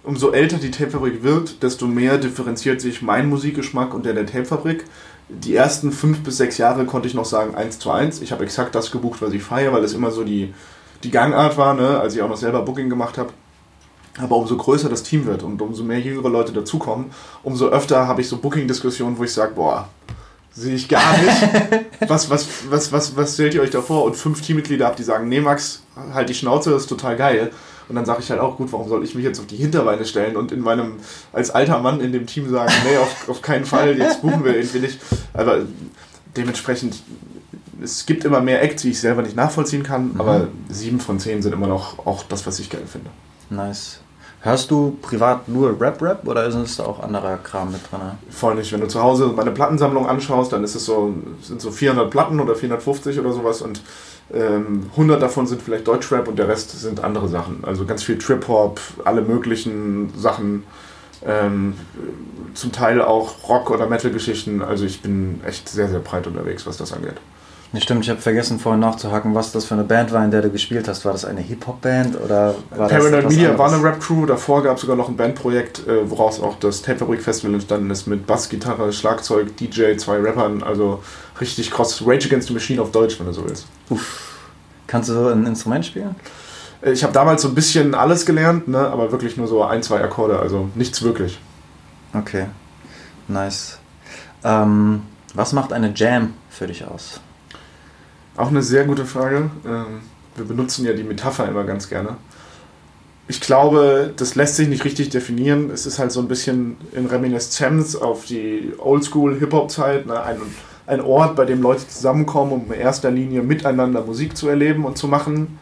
umso älter die Tapefabrik wird, desto mehr differenziert sich mein Musikgeschmack und der der Tapefabrik. Die ersten fünf bis sechs Jahre konnte ich noch sagen, eins zu eins. Ich habe exakt das gebucht, was ich feiere, weil es immer so die, die Gangart war, ne? als ich auch noch selber Booking gemacht habe. Aber umso größer das Team wird und umso mehr jüngere Leute dazukommen, umso öfter habe ich so Booking-Diskussionen, wo ich sage, boah, sehe ich gar nicht. was, was, was, was, was stellt ihr euch da vor? Und fünf Teammitglieder habt, die sagen, nee Max, halt die Schnauze, das ist total geil. Und dann sage ich halt auch, gut, warum soll ich mich jetzt auf die Hinterbeine stellen und in meinem, als alter Mann in dem Team sagen, nee, auf, auf keinen Fall, jetzt buchen wir irgendwie nicht. Aber dementsprechend, es gibt immer mehr Acts, die ich selber nicht nachvollziehen kann, aber sieben von zehn sind immer noch auch das, was ich geil finde. Nice. Hörst du privat nur Rap-Rap oder ist es da auch anderer Kram mit drin? Voll nicht. Wenn du zu Hause meine Plattensammlung anschaust, dann ist es so, sind so 400 Platten oder 450 oder sowas und ähm, 100 davon sind vielleicht Deutschrap und der Rest sind andere Sachen. Also ganz viel Trip-Hop, alle möglichen Sachen, ähm, zum Teil auch Rock- oder Metal-Geschichten. Also ich bin echt sehr, sehr breit unterwegs, was das angeht. Ja, stimmt, ich habe vergessen vorhin nachzuhaken, was das für eine Band war, in der du gespielt hast. War das eine Hip-Hop-Band oder war Paranoid das Media war anderes? eine Rap-Crew, davor gab es sogar noch ein Bandprojekt, äh, woraus auch das Tape Fabrik Festival entstanden ist, mit Bass, Gitarre, Schlagzeug, DJ, zwei Rappern, also richtig cross Rage Against the Machine auf Deutsch, wenn du so willst. Kannst du so ein Instrument spielen? Äh, Ich habe damals so ein bisschen alles gelernt, ne, aber wirklich nur so ein, zwei Akkorde, also nichts wirklich. Okay, nice. Ähm, was macht eine Jam für dich aus? Auch eine sehr gute Frage. Ähm, Wir benutzen ja die Metapher immer ganz gerne. Ich glaube, das lässt sich nicht richtig definieren. Es ist halt so ein bisschen in Reminiszenz auf die Oldschool-Hip-Hop-Zeit. Ne? Ein, ein Ort, bei dem Leute zusammenkommen, um in erster Linie miteinander Musik zu erleben und zu machen,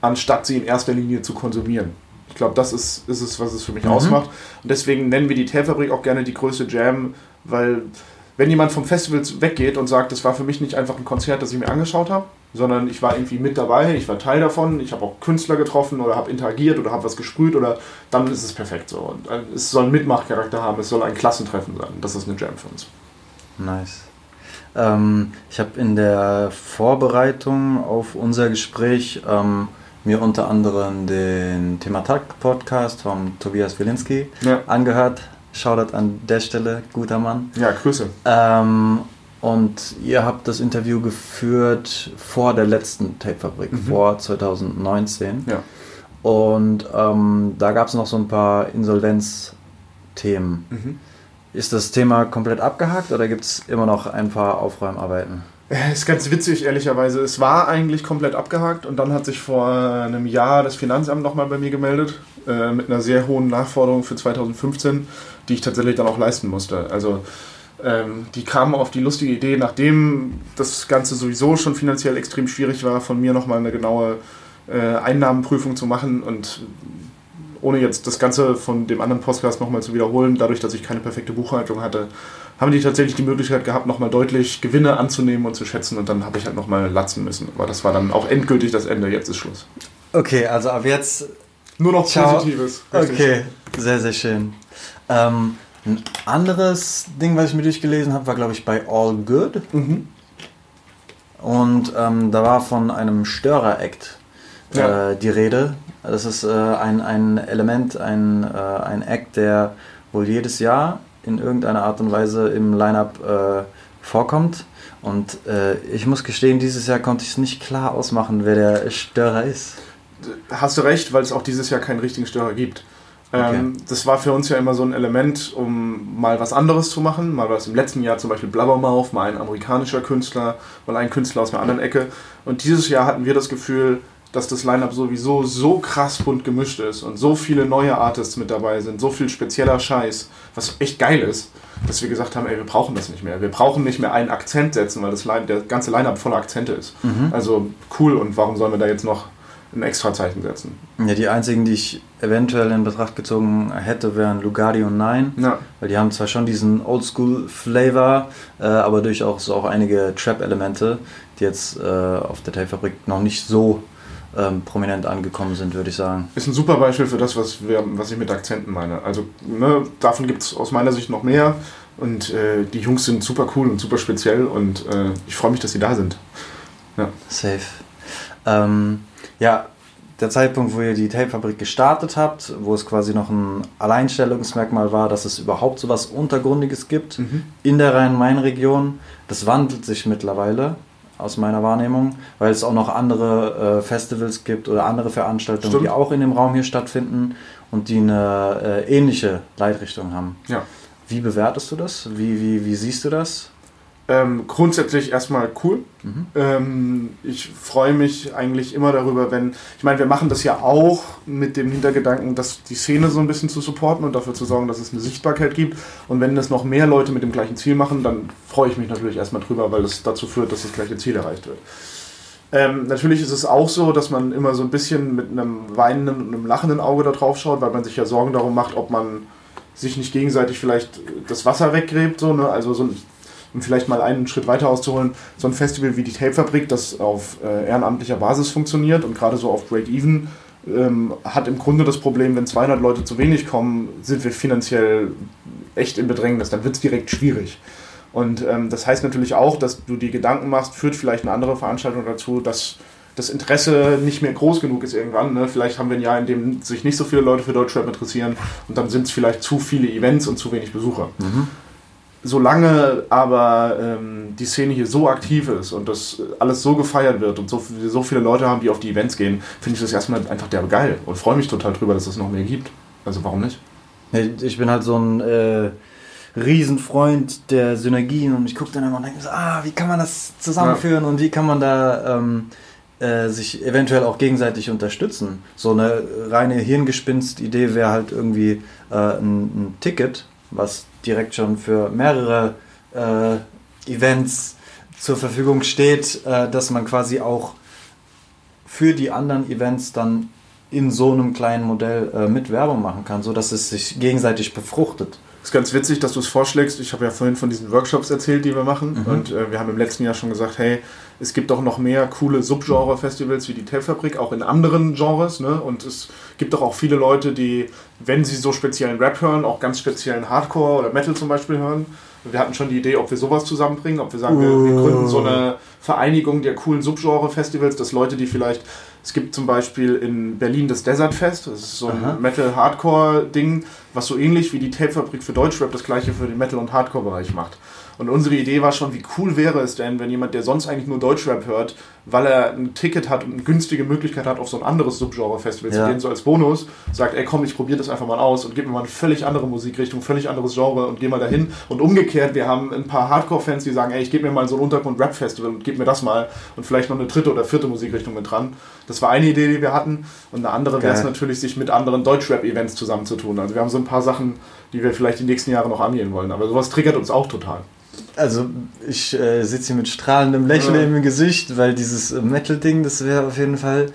anstatt sie in erster Linie zu konsumieren. Ich glaube, das ist, ist es, was es für mich Mhm. ausmacht. Und deswegen nennen wir die Tailfabrik auch gerne die größte Jam, weil wenn jemand vom Festival weggeht und sagt, das war für mich nicht einfach ein Konzert, das ich mir angeschaut habe, sondern ich war irgendwie mit dabei, ich war Teil davon, ich habe auch Künstler getroffen oder habe interagiert oder habe was gesprüht oder dann ist es perfekt so. Und äh, es soll einen Mitmachcharakter haben, es soll ein Klassentreffen sein. Das ist eine Jam für uns. Nice. Ähm, ich habe in der Vorbereitung auf unser Gespräch ähm, mir unter anderem den Thematak-Podcast von Tobias Wilinski Ja, angehört. Shoutout an der Stelle, guter Mann. ja Grüße. Ähm, und ihr habt das Interview geführt vor der letzten Tapefabrik, Mhm. vor 2019. Ja. Und ähm, da gab es noch so ein paar Insolvenzthemen. Mhm. Ist das Thema komplett abgehakt oder gibt es immer noch ein paar Aufräumarbeiten? Äh, Ist ganz witzig, ehrlicherweise. Es war eigentlich komplett abgehakt und dann hat sich vor einem Jahr das Finanzamt nochmal bei mir gemeldet äh, mit einer sehr hohen Nachforderung für 2015, die ich tatsächlich dann auch leisten musste. Also ähm, die kamen auf die lustige Idee, nachdem das Ganze sowieso schon finanziell extrem schwierig war, von mir nochmal eine genaue äh, Einnahmenprüfung zu machen und ohne jetzt das Ganze von dem anderen Podcast nochmal zu wiederholen, dadurch, dass ich keine perfekte Buchhaltung hatte, haben die tatsächlich die Möglichkeit gehabt, nochmal deutlich Gewinne anzunehmen und zu schätzen und dann habe ich halt nochmal latzen müssen. Aber das war dann auch endgültig das Ende, jetzt ist Schluss. Okay, also ab jetzt. Nur noch Ciao. Positives. richtig. Okay, sehr, sehr schön. Ähm, ein anderes Ding, was ich mir durchgelesen habe, war, glaube ich, bei All Good. Mhm. Und ähm, da war von einem Störer-Act äh, Ja. die Rede. Das ist äh, ein, ein Element, ein, äh, ein Act, der wohl jedes Jahr in irgendeiner Art und Weise im Line-Up äh, vorkommt. Und äh, ich muss gestehen, dieses Jahr konnte ich es nicht klar ausmachen, wer der Störer ist. Hast du recht, weil es auch dieses Jahr keinen richtigen Störer gibt. Ähm, das war für uns ja immer so ein Element, um mal was anderes zu machen. Mal was im letzten Jahr zum Beispiel Blabbermouth, mal ein amerikanischer Künstler, mal ein Künstler aus einer anderen Ecke. Und dieses Jahr hatten wir das Gefühl, dass das Line-Up sowieso so krass bunt gemischt ist und so viele neue Artists mit dabei sind, so viel spezieller Scheiß, was echt geil ist, dass wir gesagt haben, ey, wir brauchen das nicht mehr. Wir brauchen nicht mehr einen Akzent setzen, weil das Line, der ganze Line-Up voller Akzente ist. Also cool und warum sollen wir da jetzt noch ein Extrazeichen setzen? Ja, die einzigen, die ich eventuell in Betracht gezogen hätte, wären Lugardi und Nine. Ja. Weil die haben zwar schon diesen Oldschool-Flavor, äh, aber durchaus auch einige Trap-Elemente, die jetzt äh, auf der Tape-Fabrik noch nicht so ähm, prominent angekommen sind, würde ich sagen. Ist ein super Beispiel für das, was, wir, was ich mit Akzenten meine. Also ne, davon gibt es aus meiner Sicht noch mehr. Und äh, die Jungs sind super cool und super speziell und äh, ich freue mich, dass sie da sind. Safe. Ähm, ja, der Zeitpunkt, wo ihr die Tape-Fabrik gestartet habt, wo es quasi noch ein Alleinstellungsmerkmal war, dass es überhaupt so was Untergrundiges gibt in der Rhein-Main-Region, das wandelt sich mittlerweile aus meiner Wahrnehmung, weil es auch noch andere äh, Festivals gibt oder andere Veranstaltungen, Stimmt. die auch in dem Raum hier stattfinden und die eine äh, ähnliche Leitrichtung haben. Ja. Wie bewertest du das? Wie, wie, wie siehst du das? Ähm, grundsätzlich erstmal cool. Ähm, ich freue mich eigentlich immer darüber, wenn. Ich meine, wir machen das ja auch mit dem Hintergedanken, dass die Szene so ein bisschen zu supporten und dafür zu sorgen, dass es eine Sichtbarkeit gibt. Und wenn das noch mehr Leute mit dem gleichen Ziel machen, dann freue ich mich natürlich erstmal drüber, weil das dazu führt, dass das gleiche Ziel erreicht wird. Ähm, natürlich ist es auch so, dass man immer so ein bisschen mit einem weinenden und einem lachenden Auge da drauf schaut, weil man sich ja Sorgen darum macht, ob man sich nicht gegenseitig vielleicht das Wasser weggräbt. So, ne? Also so ein, um vielleicht mal einen Schritt weiter auszuholen, so ein Festival wie die Tape-Fabrik, das auf äh, ehrenamtlicher Basis funktioniert und gerade so auf Break-Even, ähm, hat im Grunde das Problem, wenn 200 Leute zu wenig kommen, sind wir finanziell echt in Bedrängnis, dann wird es direkt schwierig. Und ähm, das heißt natürlich auch, dass du die Gedanken machst, führt vielleicht eine andere Veranstaltung dazu, dass das Interesse nicht mehr groß genug ist irgendwann. Ne? Vielleicht haben wir ein Jahr, in dem sich nicht so viele Leute für Deutschrap interessieren und dann sind es vielleicht zu viele Events und zu wenig Besucher. Solange aber ähm, die Szene hier so aktiv ist und das alles so gefeiert wird und so, so viele Leute haben, die auf die Events gehen, finde ich das erstmal einfach derbe geil und freue mich total drüber, dass es noch mehr gibt. Also warum nicht? Ich bin halt so ein äh, Riesenfreund der Synergien und ich gucke dann immer und denke so, ah, wie kann man das zusammenführen und wie kann man da ähm, äh, sich eventuell auch gegenseitig unterstützen. So eine reine Hirngespinst-Idee wäre halt irgendwie äh, ein, ein Ticket, was direkt schon für mehrere äh, Events zur Verfügung steht, äh, dass man quasi auch für die anderen Events dann in so einem kleinen Modell äh, mit Werbung machen kann, so dass es sich gegenseitig befruchtet. Ist ganz witzig, dass du es vorschlägst. Ich habe ja vorhin von diesen Workshops erzählt, die wir machen. Mhm. Und äh, wir haben im letzten Jahr schon gesagt, hey, es gibt auch noch mehr coole Subgenre-Festivals wie die Tape-Fabrik, auch in anderen Genres. Ne? Und es gibt doch auch viele Leute, die, wenn sie so speziellen Rap hören, auch ganz speziellen Hardcore oder Metal zum Beispiel hören. Wir hatten schon die Idee, ob wir sowas zusammenbringen, ob wir sagen, wir, wir gründen so eine Vereinigung der coolen Subgenre-Festivals, dass Leute, die vielleicht, es gibt zum Beispiel in Berlin das Desert Fest, das ist so ein Aha. Metal-Hardcore-Ding, was so ähnlich wie die Tape-Fabrik für Deutschrap das gleiche für den Metal- und Hardcore-Bereich macht. Und unsere Idee war schon, wie cool wäre es denn, wenn jemand, der sonst eigentlich nur Deutschrap hört, weil er ein Ticket hat und eine günstige Möglichkeit hat, auf so ein anderes Subgenre-Festival Ja. zu gehen, so als Bonus, sagt, ey komm, ich probiere das einfach mal aus und gib mir mal eine völlig andere Musikrichtung, völlig anderes Genre und geh mal dahin. Und umgekehrt, wir haben ein paar Hardcore-Fans, die sagen, ey, ich gebe mir mal so ein Untergrund-Rap-Festival und gib mir das mal und vielleicht noch eine dritte oder vierte Musikrichtung mit dran. Das war eine Idee, die wir hatten. Und eine andere wäre es natürlich, sich mit anderen Deutschrap-Events zusammenzutun. Also wir haben so ein paar Sachen, die wir vielleicht die nächsten Jahre noch angehen wollen. Aber sowas triggert uns auch total. Also ich äh, sitze hier mit strahlendem Lächeln Ja. im Gesicht, weil dieses äh, Metal-Ding, das wäre auf jeden Fall,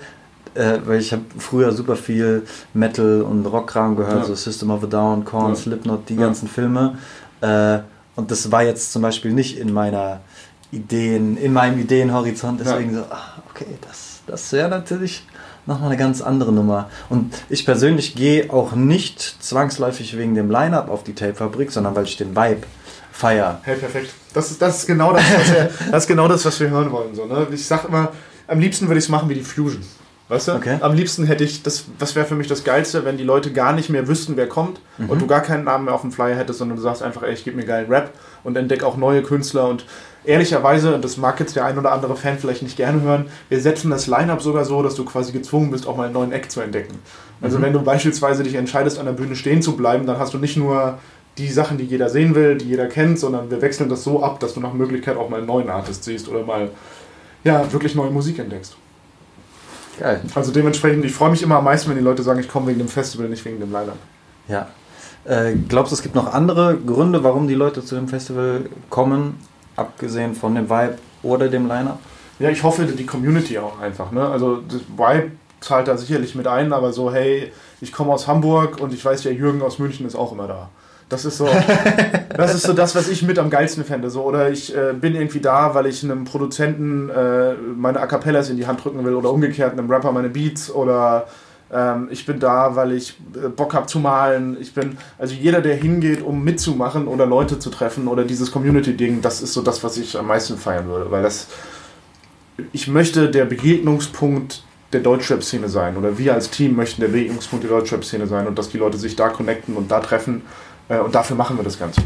äh, weil ich habe früher super viel Metal und Rockkram gehört, Ja. so System of a Down, Korn, Ja. Slipknot, die ganzen Filme. Äh, und das war jetzt zum Beispiel nicht in meiner Ideen, in meinem Ideenhorizont, deswegen so, ah, okay, das, das wäre natürlich nochmal eine ganz andere Nummer. Und ich persönlich gehe auch nicht zwangsläufig wegen dem Line-Up auf die Tape-Fabrik, sondern weil ich den Vibe feier. Hey, perfekt. Das ist, das ist, genau, das, was wir, das ist genau das, was wir hören wollen. So, ne? Ich sag immer, am liebsten würde ich es machen wie die Fusion. Weißt du? Okay. Am liebsten hätte ich, das, was wäre für mich das Geilste, wenn die Leute gar nicht mehr wüssten, wer kommt und du gar keinen Namen mehr auf dem Flyer hättest, sondern du sagst einfach, ey, ich gebe mir geilen Rap und entdeck auch neue Künstler und ehrlicherweise, und das mag jetzt der ein oder andere Fan vielleicht nicht gerne hören, wir setzen das Line-Up sogar so, dass du quasi gezwungen bist, auch mal einen neuen Act zu entdecken. Also wenn du beispielsweise dich entscheidest, an der Bühne stehen zu bleiben, dann hast du nicht nur die Sachen, die jeder sehen will, die jeder kennt, sondern wir wechseln das so ab, dass du nach Möglichkeit auch mal einen neuen Artist siehst oder mal ja, wirklich neue Musik entdeckst. Geil. Also dementsprechend, ich freue mich immer am meisten, wenn die Leute sagen, ich komme wegen dem Festival, nicht wegen dem Line-Up. Ja. Äh, glaubst du, es gibt noch andere Gründe, warum die Leute zu dem Festival kommen, abgesehen von dem Vibe oder dem Line-Up? Ja, ich hoffe, die Community auch einfach. Ne? Also das Vibe zahlt da sicherlich mit ein, aber so, hey, ich komme aus Hamburg und ich weiß, der Jürgen aus München ist auch immer da. Das ist so, das ist so das, was ich mit am geilsten fände. So, oder ich äh, bin irgendwie da, weil ich einem Produzenten äh, meine A Cappellas in die Hand drücken will oder umgekehrt einem Rapper meine Beats oder ähm, ich bin da, weil ich äh, Bock habe zu malen. Ich bin, also jeder, der hingeht, um mitzumachen oder Leute zu treffen oder dieses Community-Ding, das ist so das, was ich am meisten feiern würde, weil das ich möchte der Begegnungspunkt der Deutschrap-Szene sein oder wir als Team möchten der Begegnungspunkt der Deutschrap-Szene sein und dass die Leute sich da connecten und da treffen und dafür machen wir das Ganze.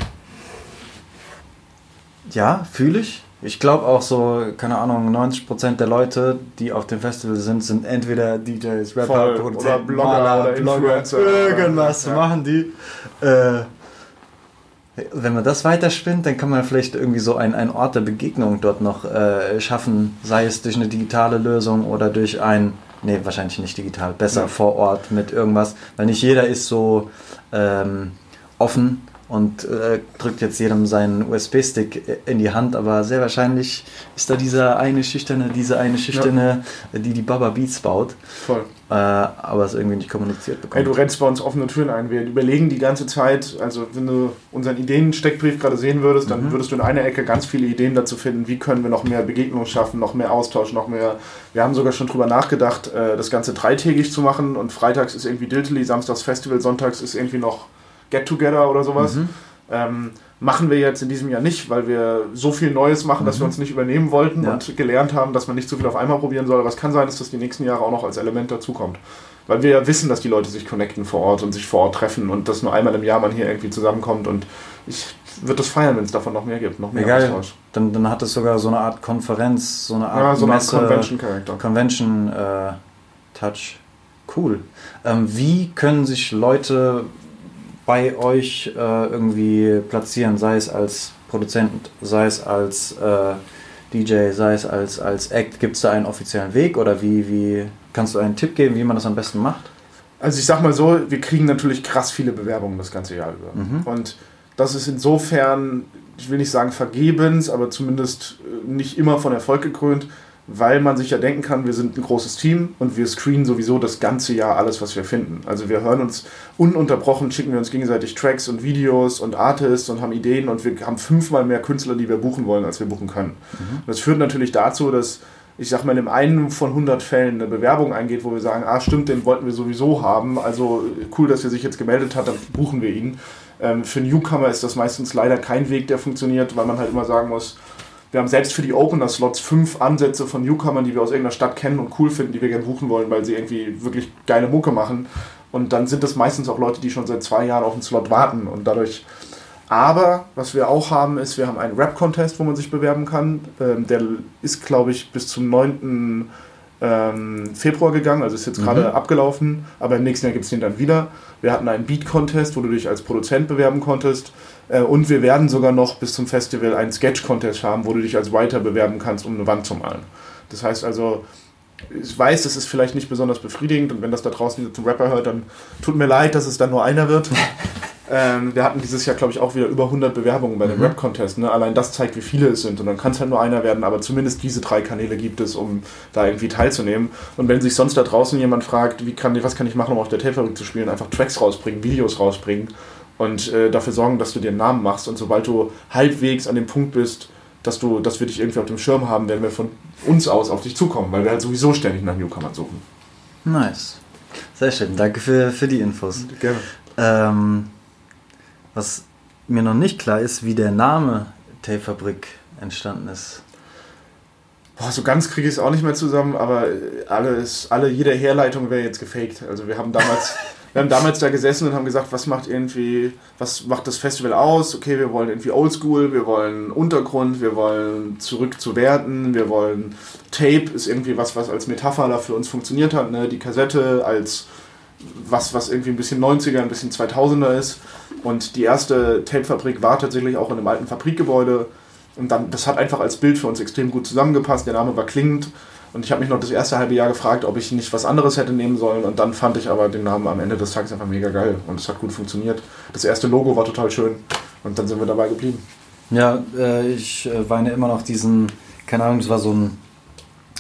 Ja, fühle ich. Ich glaube auch so, keine Ahnung, 90% der Leute, die auf dem Festival sind, sind entweder DJs, Rapper, Voll. Produzenten, Oder Blogger Maler, oder Blogger, Influencer. irgendwas Ja. machen die. Äh, wenn man das weiterspinnt, dann kann man vielleicht irgendwie so einen, einen Ort der Begegnung dort noch äh, schaffen, sei es durch eine digitale Lösung oder durch ein, nee, wahrscheinlich nicht digital, besser Ja. vor Ort mit irgendwas, weil nicht jeder ist so ähm, offen und äh, drückt jetzt jedem seinen USB-Stick in die Hand, aber sehr wahrscheinlich ist da dieser eine Schüchterne, diese eine Schüchterne, die die Baba Beats baut, Voll. äh, aber es irgendwie nicht kommuniziert bekommt. Hey, du rennst bei uns offene Türen ein. Wir überlegen die ganze Zeit, also wenn du unseren Ideen-Steckbrief gerade sehen würdest, dann würdest du in einer Ecke ganz viele Ideen dazu finden, wie können wir noch mehr Begegnungen schaffen, noch mehr Austausch, noch mehr. Wir haben sogar schon drüber nachgedacht, äh, das Ganze dreitägig zu machen und freitags ist irgendwie Diltily, samstags Festival, sonntags ist irgendwie noch Get Together oder sowas. Ähm, Machen wir jetzt in diesem Jahr nicht, weil wir so viel Neues machen, dass wir uns nicht übernehmen wollten Ja. und gelernt haben, dass man nicht so viel auf einmal probieren soll. Aber es kann sein, dass das die nächsten Jahre auch noch als Element dazukommt. Weil wir ja wissen, dass die Leute sich connecten vor Ort und sich vor Ort treffen und dass nur einmal im Jahr man hier irgendwie zusammenkommt. Und ich würde das feiern, wenn es davon noch mehr gibt, noch mehr Egal. Austausch. Dann, dann hat es sogar so eine Art Konferenz, so eine Art Ja, so eine Art Convention-Charakter. Convention äh, Touch. Cool. Ähm, wie können sich Leute bei euch äh, irgendwie platzieren, sei es als Produzent, sei es als äh, DJ, sei es als, als Act? Gibt es da einen offiziellen Weg oder wie, wie kannst du einen Tipp geben, wie man das am besten macht? Also ich sag mal so, wir kriegen natürlich krass viele Bewerbungen das ganze Jahr über. Mhm. Und das ist insofern, ich will nicht sagen vergebens, aber zumindest äh, nicht immer von Erfolg gekrönt, weil man sich ja denken kann, wir sind ein großes Team und wir screenen sowieso das ganze Jahr alles, was wir finden. Also wir hören uns ununterbrochen, schicken wir uns gegenseitig Tracks und Videos und Artists und haben Ideen und wir haben fünfmal mehr Künstler, die wir buchen wollen, als wir buchen können. Das führt natürlich dazu, dass ich sag mal, in einem von 100 Fällen eine Bewerbung eingeht, wo wir sagen, ah stimmt, den wollten wir sowieso haben, also cool, dass er sich jetzt gemeldet hat, dann buchen wir ihn. Ähm, für Newcomer ist das meistens leider kein Weg, der funktioniert, weil man halt immer sagen muss, wir haben selbst für die Opener-Slots fünf Ansätze von Newcomern, die wir aus irgendeiner Stadt kennen und cool finden, die wir gerne buchen wollen, weil sie irgendwie wirklich geile Mucke machen. Und dann sind das meistens auch Leute, die schon seit zwei Jahren auf einen Slot warten und dadurch. Aber was wir auch haben, ist, wir haben einen Rap-Contest, wo man sich bewerben kann. Ähm, der ist, glaube ich, bis zum 9. Ähm, Februar gegangen, also ist jetzt gerade abgelaufen, aber im nächsten Jahr gibt es den dann wieder. Wir hatten einen Beat-Contest, wo du dich als Produzent bewerben konntest. Äh, und wir werden sogar noch bis zum Festival einen Sketch-Contest haben, wo du dich als Writer bewerben kannst, um eine Wand zu malen. Das heißt also, ich weiß, das ist vielleicht nicht besonders befriedigend und wenn das da draußen dieser Rapper hört, dann tut mir leid, dass es dann nur einer wird. ähm, wir hatten dieses Jahr, glaube ich, auch wieder über 100 Bewerbungen bei dem Rap-Contest. Ne? Allein das zeigt, wie viele es sind und dann kann es halt nur einer werden, aber zumindest diese drei Kanäle gibt es, um da irgendwie teilzunehmen. Und wenn sich sonst da draußen jemand fragt, wie kann, was kann ich machen, um auf der Tape-Fabrik zu spielen, einfach Tracks rausbringen, Videos rausbringen und äh, dafür sorgen, dass du dir einen Namen machst und sobald du halbwegs an dem Punkt bist, dass, du, dass wir dich irgendwie auf dem Schirm haben, werden wir von uns aus auf dich zukommen, weil wir halt sowieso ständig nach Newcomern suchen. Nice. Sehr schön. Danke für, für die Infos. Gerne. Ähm, was mir noch nicht klar ist, wie der Name Tape-Fabrik entstanden ist. Boah, so ganz kriege ich es auch nicht mehr zusammen, aber alles, alle, jede Herleitung wäre jetzt gefaked. Also wir haben damals, wir haben damals da gesessen und haben gesagt, was macht irgendwie, was macht das Festival aus? Okay, wir wollen irgendwie Oldschool, wir wollen Untergrund, wir wollen zurück zu Werten, wir wollen Tape ist irgendwie was, was als Metapher da für uns funktioniert hat, ne? Die Kassette als was, was irgendwie ein bisschen 90er, ein bisschen 2000er ist. Und die erste Tape-Fabrik war tatsächlich auch in einem alten Fabrikgebäude. Und dann, das hat einfach als Bild für uns extrem gut zusammengepasst. Der Name war klingend. Und ich habe mich noch das erste halbe Jahr gefragt, ob ich nicht was anderes hätte nehmen sollen. Und dann fand ich aber den Namen am Ende des Tages einfach mega geil. Und es hat gut funktioniert. Das erste Logo war total schön. Und dann sind wir dabei geblieben. Ja, äh, ich äh, weine immer noch diesen, keine Ahnung, das war so ein,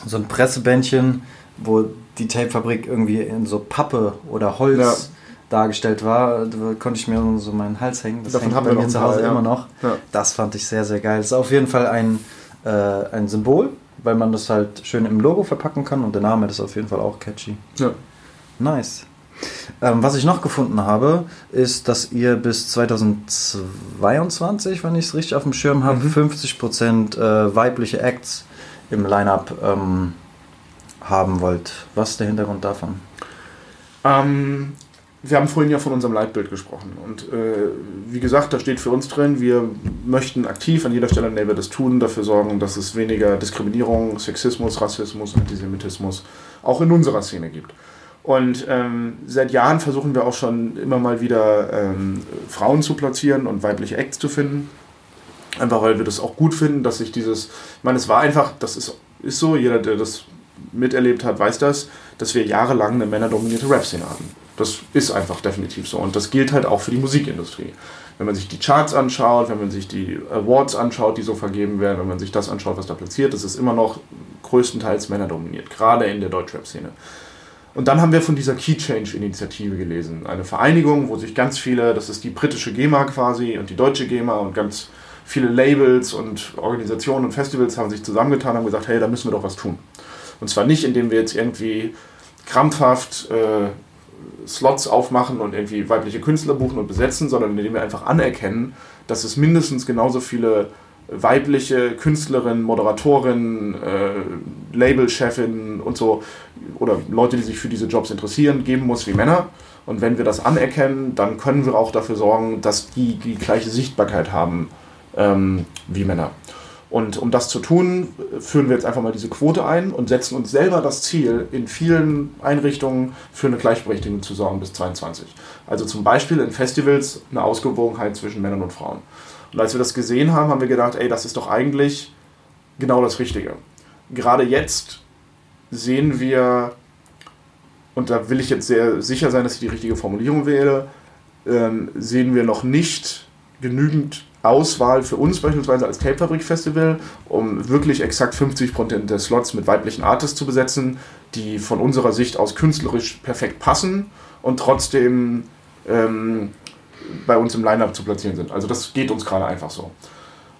so ein Pressebändchen, wo die Tapefabrik irgendwie in so Pappe oder Holz. Dargestellt war. Konnte ich mir so meinen Hals hängen. Das Davon haben bei wir mir noch zu Hause ja. immer noch. Ja. Das fand ich sehr, sehr geil. Das ist auf jeden Fall ein, äh, ein Symbol, weil man das halt schön im Logo verpacken kann und der Name ist auf jeden Fall auch catchy. Ja. Nice. Ähm, was ich noch gefunden habe, ist, dass ihr bis 2022, wenn ich es richtig auf dem Schirm habe, 50% äh, weibliche Acts im Line-Up ähm, haben wollt. Was ist der Hintergrund davon? Ähm, wir haben vorhin ja von unserem Leitbild gesprochen. Und äh, wie gesagt, da steht für uns drin, wir möchten aktiv an jeder Stelle, an der wir das tun, dafür sorgen, dass es weniger Diskriminierung, Sexismus, Rassismus, Antisemitismus auch in unserer Szene gibt. Und ähm, seit Jahren versuchen wir auch schon immer mal wieder ähm, Frauen zu platzieren und weibliche Acts zu finden. Einfach weil wir das auch gut finden, dass sich dieses, ich meine, es war einfach, das ist, ist so, jeder, der das miterlebt hat, weiß das, dass wir jahrelang eine männerdominierte Rap-Szene hatten. Das ist einfach definitiv so. Und das gilt halt auch für die Musikindustrie. Wenn man sich die Charts anschaut, wenn man sich die Awards anschaut, die so vergeben werden, wenn man sich das anschaut, was da platziert, das ist immer noch größtenteils männerdominiert, gerade in der Deutschrap-Szene. Und dann haben wir von dieser Key Change Initiative gelesen. Eine Vereinigung, wo sich ganz viele, das ist die britische GEMA quasi und die deutsche GEMA und ganz viele Labels und Organisationen und Festivals haben sich zusammengetan und haben gesagt, hey, da müssen wir doch was tun. Und zwar nicht, indem wir jetzt irgendwie krampfhaft äh, Slots aufmachen und irgendwie weibliche Künstler buchen und besetzen, sondern indem wir einfach anerkennen, dass es mindestens genauso viele weibliche Künstlerinnen, Moderatorinnen, äh, Labelchefinnen und so oder Leute, die sich für diese Jobs interessieren, geben muss wie Männer. Und wenn wir das anerkennen, dann können wir auch dafür sorgen, dass die die gleiche Sichtbarkeit haben ähm, wie Männer. Und um das zu tun, führen wir jetzt einfach mal diese Quote ein und setzen uns selber das Ziel, in vielen Einrichtungen für eine Gleichberechtigung zu sorgen bis 22. Also zum Beispiel in Festivals eine Ausgewogenheit zwischen Männern und Frauen. Und als wir das gesehen haben, haben wir gedacht, ey, das ist doch eigentlich genau das Richtige. Gerade jetzt sehen wir, und da will ich jetzt sehr sicher sein, dass ich die richtige Formulierung wähle, ähm, sehen wir noch nicht genügend Auswahl für uns beispielsweise als Tape Fabrik Festival, um wirklich exakt 50% der Slots mit weiblichen Artists zu besetzen, die von unserer Sicht aus künstlerisch perfekt passen und trotzdem ähm, bei uns im Line-Up zu platzieren sind. Also das geht uns gerade einfach so.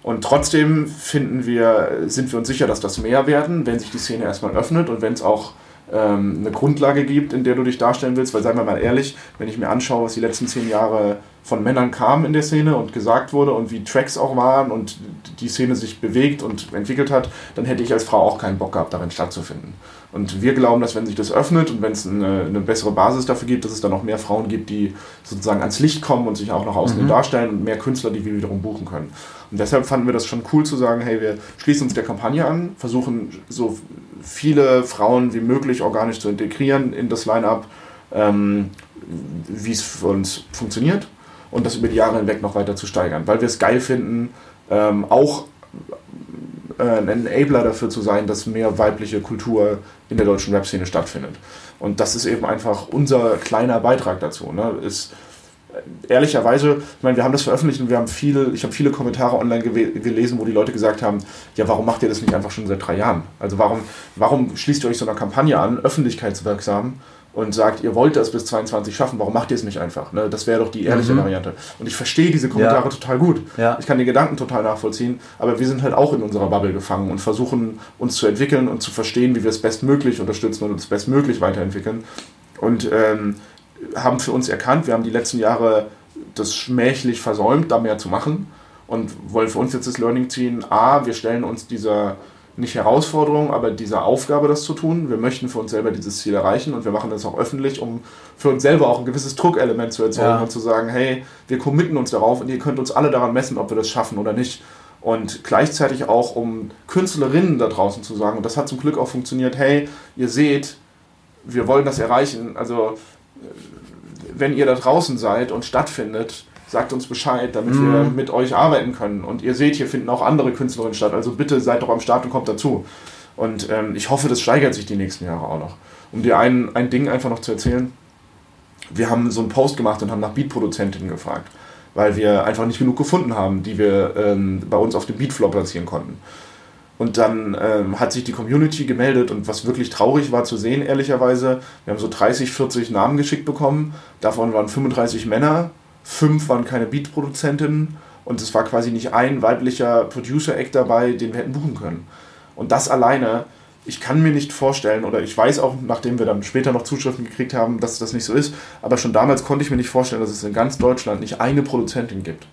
Und trotzdem finden wir, sind wir uns sicher, dass das mehr werden, wenn sich die Szene erstmal öffnet und wenn es auch ähm, eine Grundlage gibt, in der du dich darstellen willst. Weil seien wir mal ehrlich, wenn ich mir anschaue, was die letzten zehn Jahre von Männern kam in der Szene und gesagt wurde und wie Tracks auch waren und die Szene sich bewegt und entwickelt hat, dann hätte ich als Frau auch keinen Bock gehabt, darin stattzufinden. Und wir glauben, dass wenn sich das öffnet und wenn es eine, eine, bessere Basis dafür gibt, dass es dann noch mehr Frauen gibt, die sozusagen ans Licht kommen und sich auch nach außen mhm. darstellen und mehr Künstler, die wir wiederum buchen können. Und deshalb fanden wir das schon cool zu sagen, hey, wir schließen uns der Kampagne an, versuchen so viele Frauen wie möglich organisch zu integrieren in das Line-up, ähm, wie es für uns funktioniert und das über die Jahre hinweg noch weiter zu steigern, weil wir es geil finden, ähm, auch äh, ein Enabler dafür zu sein, dass mehr weibliche Kultur in der deutschen Rap-Szene stattfindet. Und das ist eben einfach unser kleiner Beitrag dazu. Ne? Ist, äh, ehrlicherweise, ich meine, wir haben das veröffentlicht und wir haben viele, ich habe viele Kommentare online gelesen, wo die Leute gesagt haben, ja, warum macht ihr das nicht einfach schon seit drei Jahren? Also warum, warum schließt ihr euch so einer Kampagne an, öffentlichkeitswirksam, und sagt, ihr wollt das bis 22 schaffen, warum macht ihr es nicht einfach? Ne? Das wäre doch die ehrliche mhm. Variante. Und ich verstehe diese Kommentare ja. total gut. Ja. Ich kann die Gedanken total nachvollziehen, aber wir sind halt auch in unserer Bubble gefangen und versuchen uns zu entwickeln und zu verstehen, wie wir es bestmöglich unterstützen und uns bestmöglich weiterentwickeln. Und ähm, haben für uns erkannt, wir haben die letzten Jahre das schmählich versäumt, da mehr zu machen und wollen für uns jetzt das Learning ziehen. A, wir stellen uns dieser nicht Herausforderung, aber dieser Aufgabe, das zu tun. Wir möchten für uns selber dieses Ziel erreichen und wir machen das auch öffentlich, um für uns selber auch ein gewisses Druckelement zu erzeugen ja. und zu sagen, hey, wir committen uns darauf und ihr könnt uns alle daran messen, ob wir das schaffen oder nicht. Und gleichzeitig auch, um Künstlerinnen da draußen zu sagen, und das hat zum Glück auch funktioniert, hey, ihr seht, wir wollen das erreichen. Also, wenn ihr da draußen seid und stattfindet, sagt uns Bescheid, damit mhm. wir mit euch arbeiten können. Und ihr seht, hier finden auch andere Künstlerinnen statt. Also bitte seid doch am Start und kommt dazu. Und ähm, ich hoffe, das steigert sich die nächsten Jahre auch noch. Um dir ein, ein Ding einfach noch zu erzählen. Wir haben so einen Post gemacht und haben nach Beatproduzentinnen gefragt, weil wir einfach nicht genug gefunden haben, die wir ähm, bei uns auf dem Beatfloor platzieren konnten. Und dann ähm, hat sich die Community gemeldet und was wirklich traurig war zu sehen, ehrlicherweise, wir haben so 30, 40 Namen geschickt bekommen. Davon waren 35 Männer fünf waren keine Beat-Produzentinnen und es war quasi nicht ein weiblicher Producer-Act dabei, den wir hätten buchen können. Und das alleine, ich kann mir nicht vorstellen, oder ich weiß auch, nachdem wir dann später noch Zuschriften gekriegt haben, dass das nicht so ist, aber schon damals konnte ich mir nicht vorstellen, dass es in ganz Deutschland nicht eine Produzentin gibt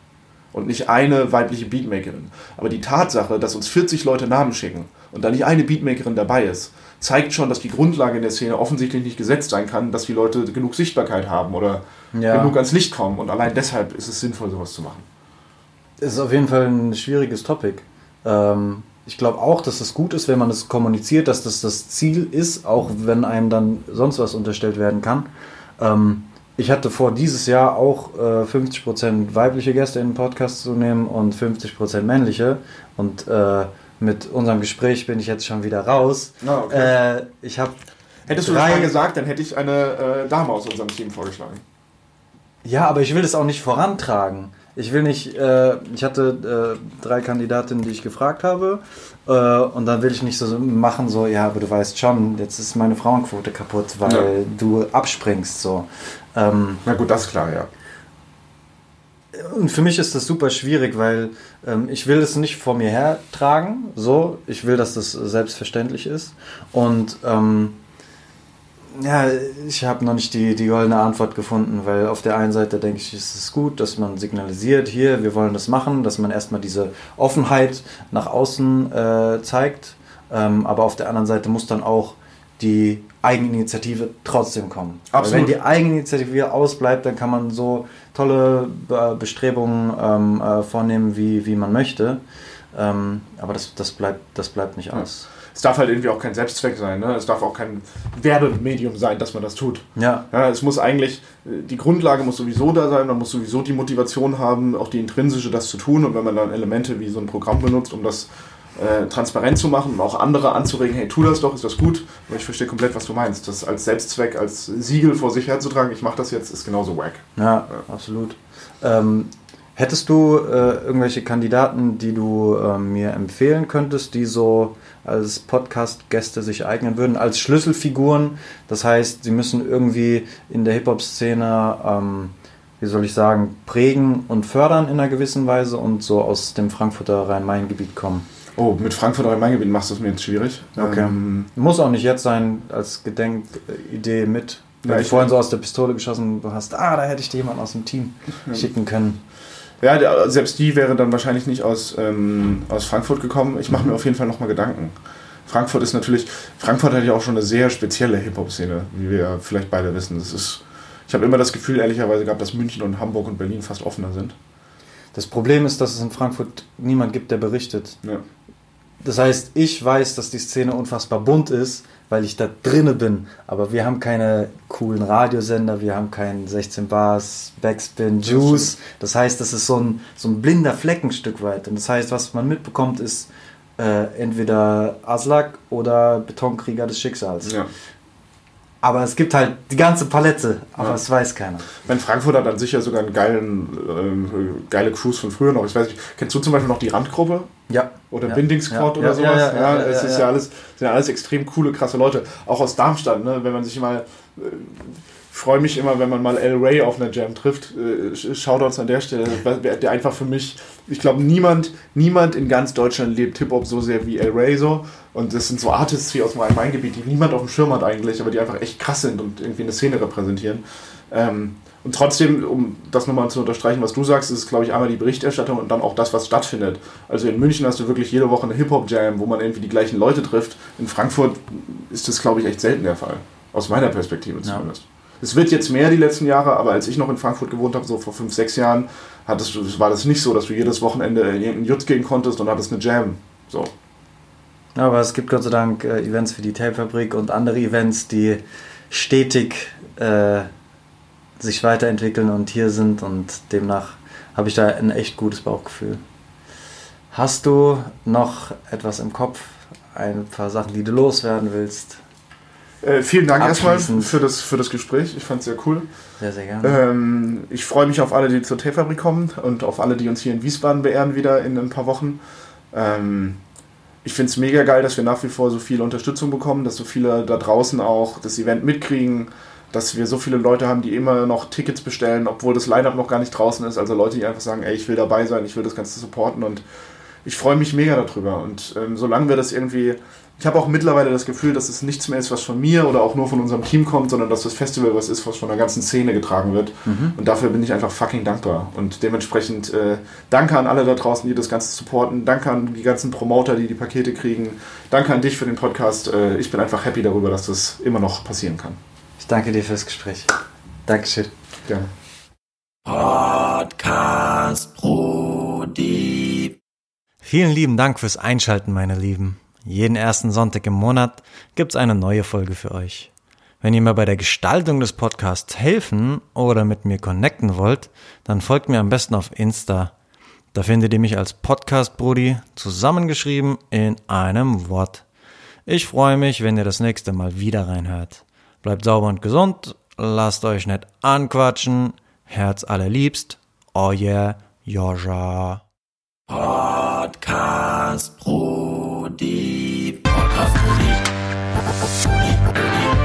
und nicht eine weibliche Beatmakerin. Aber die Tatsache, dass uns 40 Leute Namen schicken und da nicht eine Beatmakerin dabei ist, zeigt schon, dass die Grundlage in der Szene offensichtlich nicht gesetzt sein kann, dass die Leute genug Sichtbarkeit haben oder ja. genug ans Licht kommen. Und allein deshalb ist es sinnvoll, sowas zu machen. Es ist auf jeden Fall ein schwieriges Topic. Ähm, ich glaube auch, dass es gut ist, wenn man es kommuniziert, dass das das Ziel ist, auch wenn einem dann sonst was unterstellt werden kann. Ähm, ich hatte vor, dieses Jahr auch äh, 50% weibliche Gäste in den Podcast zu nehmen und 50% männliche. Und äh, mit unserem Gespräch bin ich jetzt schon wieder raus. Ah, okay. äh, ich habe Hättest du das mal gesagt, dann hätte ich eine äh, Dame aus unserem Team vorgeschlagen. Ja, aber ich will das auch nicht vorantragen. Ich will nicht, äh, ich hatte äh, drei Kandidatinnen, die ich gefragt habe. Äh, und dann will ich nicht so machen, so, ja, aber du weißt schon, jetzt ist meine Frauenquote kaputt, weil ja. du abspringst. So. Ähm, Na gut, das ist klar, ja. Und für mich ist das super schwierig, weil ähm, ich will es nicht vor mir hertragen, so. Ich will, dass das selbstverständlich ist. Und ähm, Ja, ich habe noch nicht die, die goldene Antwort gefunden, weil auf der einen Seite denke ich, es ist gut, dass man signalisiert, hier, wir wollen das machen, dass man erstmal diese Offenheit nach außen äh, zeigt, ähm, aber auf der anderen Seite muss dann auch die Eigeninitiative trotzdem kommen. Absolut. Weil wenn die Eigeninitiative ausbleibt, dann kann man so tolle Bestrebungen ähm, äh, vornehmen, wie, wie man möchte. Ähm, aber das, das, bleibt, das bleibt nicht aus. Ja. Es darf halt irgendwie auch kein Selbstzweck sein. Ne? Es darf auch kein Werbemedium sein, dass man das tut. Ja. ja. Es muss eigentlich, die Grundlage muss sowieso da sein, man muss sowieso die Motivation haben, auch die intrinsische, das zu tun. Und wenn man dann Elemente wie so ein Programm benutzt, um das äh, transparent zu machen und auch andere anzuregen, hey, tu das doch, ist das gut. Aber ich verstehe komplett, was du meinst. Das als Selbstzweck, als Siegel vor sich herzutragen, ich mache das jetzt, ist genauso wack. Ja, ja. absolut. Ähm, hättest du äh, irgendwelche Kandidaten, die du äh, mir empfehlen könntest, die so als Podcast-Gäste sich eignen würden, als Schlüsselfiguren? Das heißt, sie müssen irgendwie in der Hip-Hop-Szene ähm, wie soll ich sagen, prägen und fördern in einer gewissen Weise und so aus dem Frankfurter Rhein-Main-Gebiet kommen. Oh, mit Frankfurt Rhein-Main-Gebiet machst du es mir jetzt schwierig. Okay. Ähm, Muss auch nicht jetzt sein, als Gedenkidee mit. Wenn ja, du vorhin so aus der Pistole geschossen hast, ah, da hätte ich dir jemanden aus dem Team ja. schicken können. Ja, selbst die wäre dann wahrscheinlich nicht aus, ähm, aus Frankfurt gekommen. Ich mache mir auf jeden Fall nochmal Gedanken. Frankfurt ist natürlich, Frankfurt hat ja auch schon eine sehr spezielle Hip-Hop-Szene, wie wir vielleicht beide wissen. Das ist, ich habe immer das Gefühl, ehrlicherweise gehabt, dass München und Hamburg und Berlin fast offener sind. Das Problem ist, dass es in Frankfurt niemand gibt, der berichtet. Ja. Das heißt, ich weiß, dass die Szene unfassbar bunt ist, weil ich da drinne bin. Aber wir haben keine coolen Radiosender, wir haben keinen 16 Bars, Backspin, Juice. Das heißt, das ist so ein, so ein blinder Fleckenstück weit. Und das heißt, was man mitbekommt, ist äh, entweder Aslak oder Betonkrieger des Schicksals. Ja. Aber es gibt halt die ganze Palette, aber es weiß keiner. Mein Frankfurt hat dann sicher sogar einen geilen, äh, geile Crews von früher noch. Ich weiß nicht, kennst du zum Beispiel noch die Randgruppe? Ja. Oder ja. Bindingsquad ja. oder ja, sowas? Ja, ja, ja, es ist ja, alles, sind ja alles extrem coole, krasse Leute. Auch aus Darmstadt, ne? wenn man sich mal äh, freue mich immer, wenn man mal El Ray auf einer Jam trifft. Äh, Shoutouts an der Stelle, der einfach für mich, ich glaube, niemand, niemand in ganz Deutschland lebt Hip-Hop so sehr wie El Ray so. Und das sind so Artists wie aus meinem Main-Gebiet, die niemand auf dem Schirm hat eigentlich, aber die einfach echt krass sind und irgendwie eine Szene repräsentieren. Ähm, und trotzdem, um das nochmal zu unterstreichen, was du sagst, ist es, glaube ich, einmal die Berichterstattung und dann auch das, was stattfindet. Also in München hast du wirklich jede Woche eine Hip-Hop-Jam, wo man irgendwie die gleichen Leute trifft. In Frankfurt ist das, glaube ich, echt selten der Fall. Aus meiner Perspektive zumindest. Ja. Es wird jetzt mehr die letzten Jahre, aber als ich noch in Frankfurt gewohnt habe, so vor fünf, sechs Jahren, hattest du, war das nicht so, dass du jedes Wochenende in irgendeinen Jut gehen konntest und hattest eine Jam. So. Aber es gibt Gott sei Dank äh, Events für die Tapefabrik und andere Events, die stetig äh, sich weiterentwickeln und hier sind und demnach habe ich da ein echt gutes Bauchgefühl. Hast du noch etwas im Kopf? Ein paar Sachen, die du loswerden willst? Äh, vielen Dank erstmal für das, für das Gespräch. Ich fand es sehr cool. Sehr, sehr gerne. Ähm, ich freue mich auf alle, die zur Tapefabrik kommen und auf alle, die uns hier in Wiesbaden beehren wieder in ein paar Wochen. Ähm, ich finde es mega geil, dass wir nach wie vor so viel Unterstützung bekommen, dass so viele da draußen auch das Event mitkriegen, dass wir so viele Leute haben, die immer noch Tickets bestellen, obwohl das Line-Up noch gar nicht draußen ist. Also Leute, die einfach sagen, ey, ich will dabei sein, ich will das Ganze supporten und ich freue mich mega darüber. Und ähm, solange wir das irgendwie ich habe auch mittlerweile das Gefühl, dass es nichts mehr ist, was von mir oder auch nur von unserem Team kommt, sondern dass das Festival was ist, was von der ganzen Szene getragen wird. Mhm. Und dafür bin ich einfach fucking dankbar. Und dementsprechend äh, danke an alle da draußen, die das Ganze supporten. Danke an die ganzen Promoter, die die Pakete kriegen. Danke an dich für den Podcast. Äh, ich bin einfach happy darüber, dass das immer noch passieren kann. Ich danke dir fürs Gespräch. Dankeschön. Gerne. Podcast Pro Dieb. Vielen lieben Dank fürs Einschalten, meine Lieben. Jeden ersten Sonntag im Monat gibt's eine neue Folge für euch. Wenn ihr mir bei der Gestaltung des Podcasts helfen oder mit mir connecten wollt, dann folgt mir am besten auf Insta. Da findet ihr mich als Podcast Brudi zusammengeschrieben in einem Wort. Ich freue mich, wenn ihr das nächste Mal wieder reinhört. Bleibt sauber und gesund, lasst euch nicht anquatschen. Herz allerliebst. Yeah, Joja. Podcast Pro die Podcast Pro die.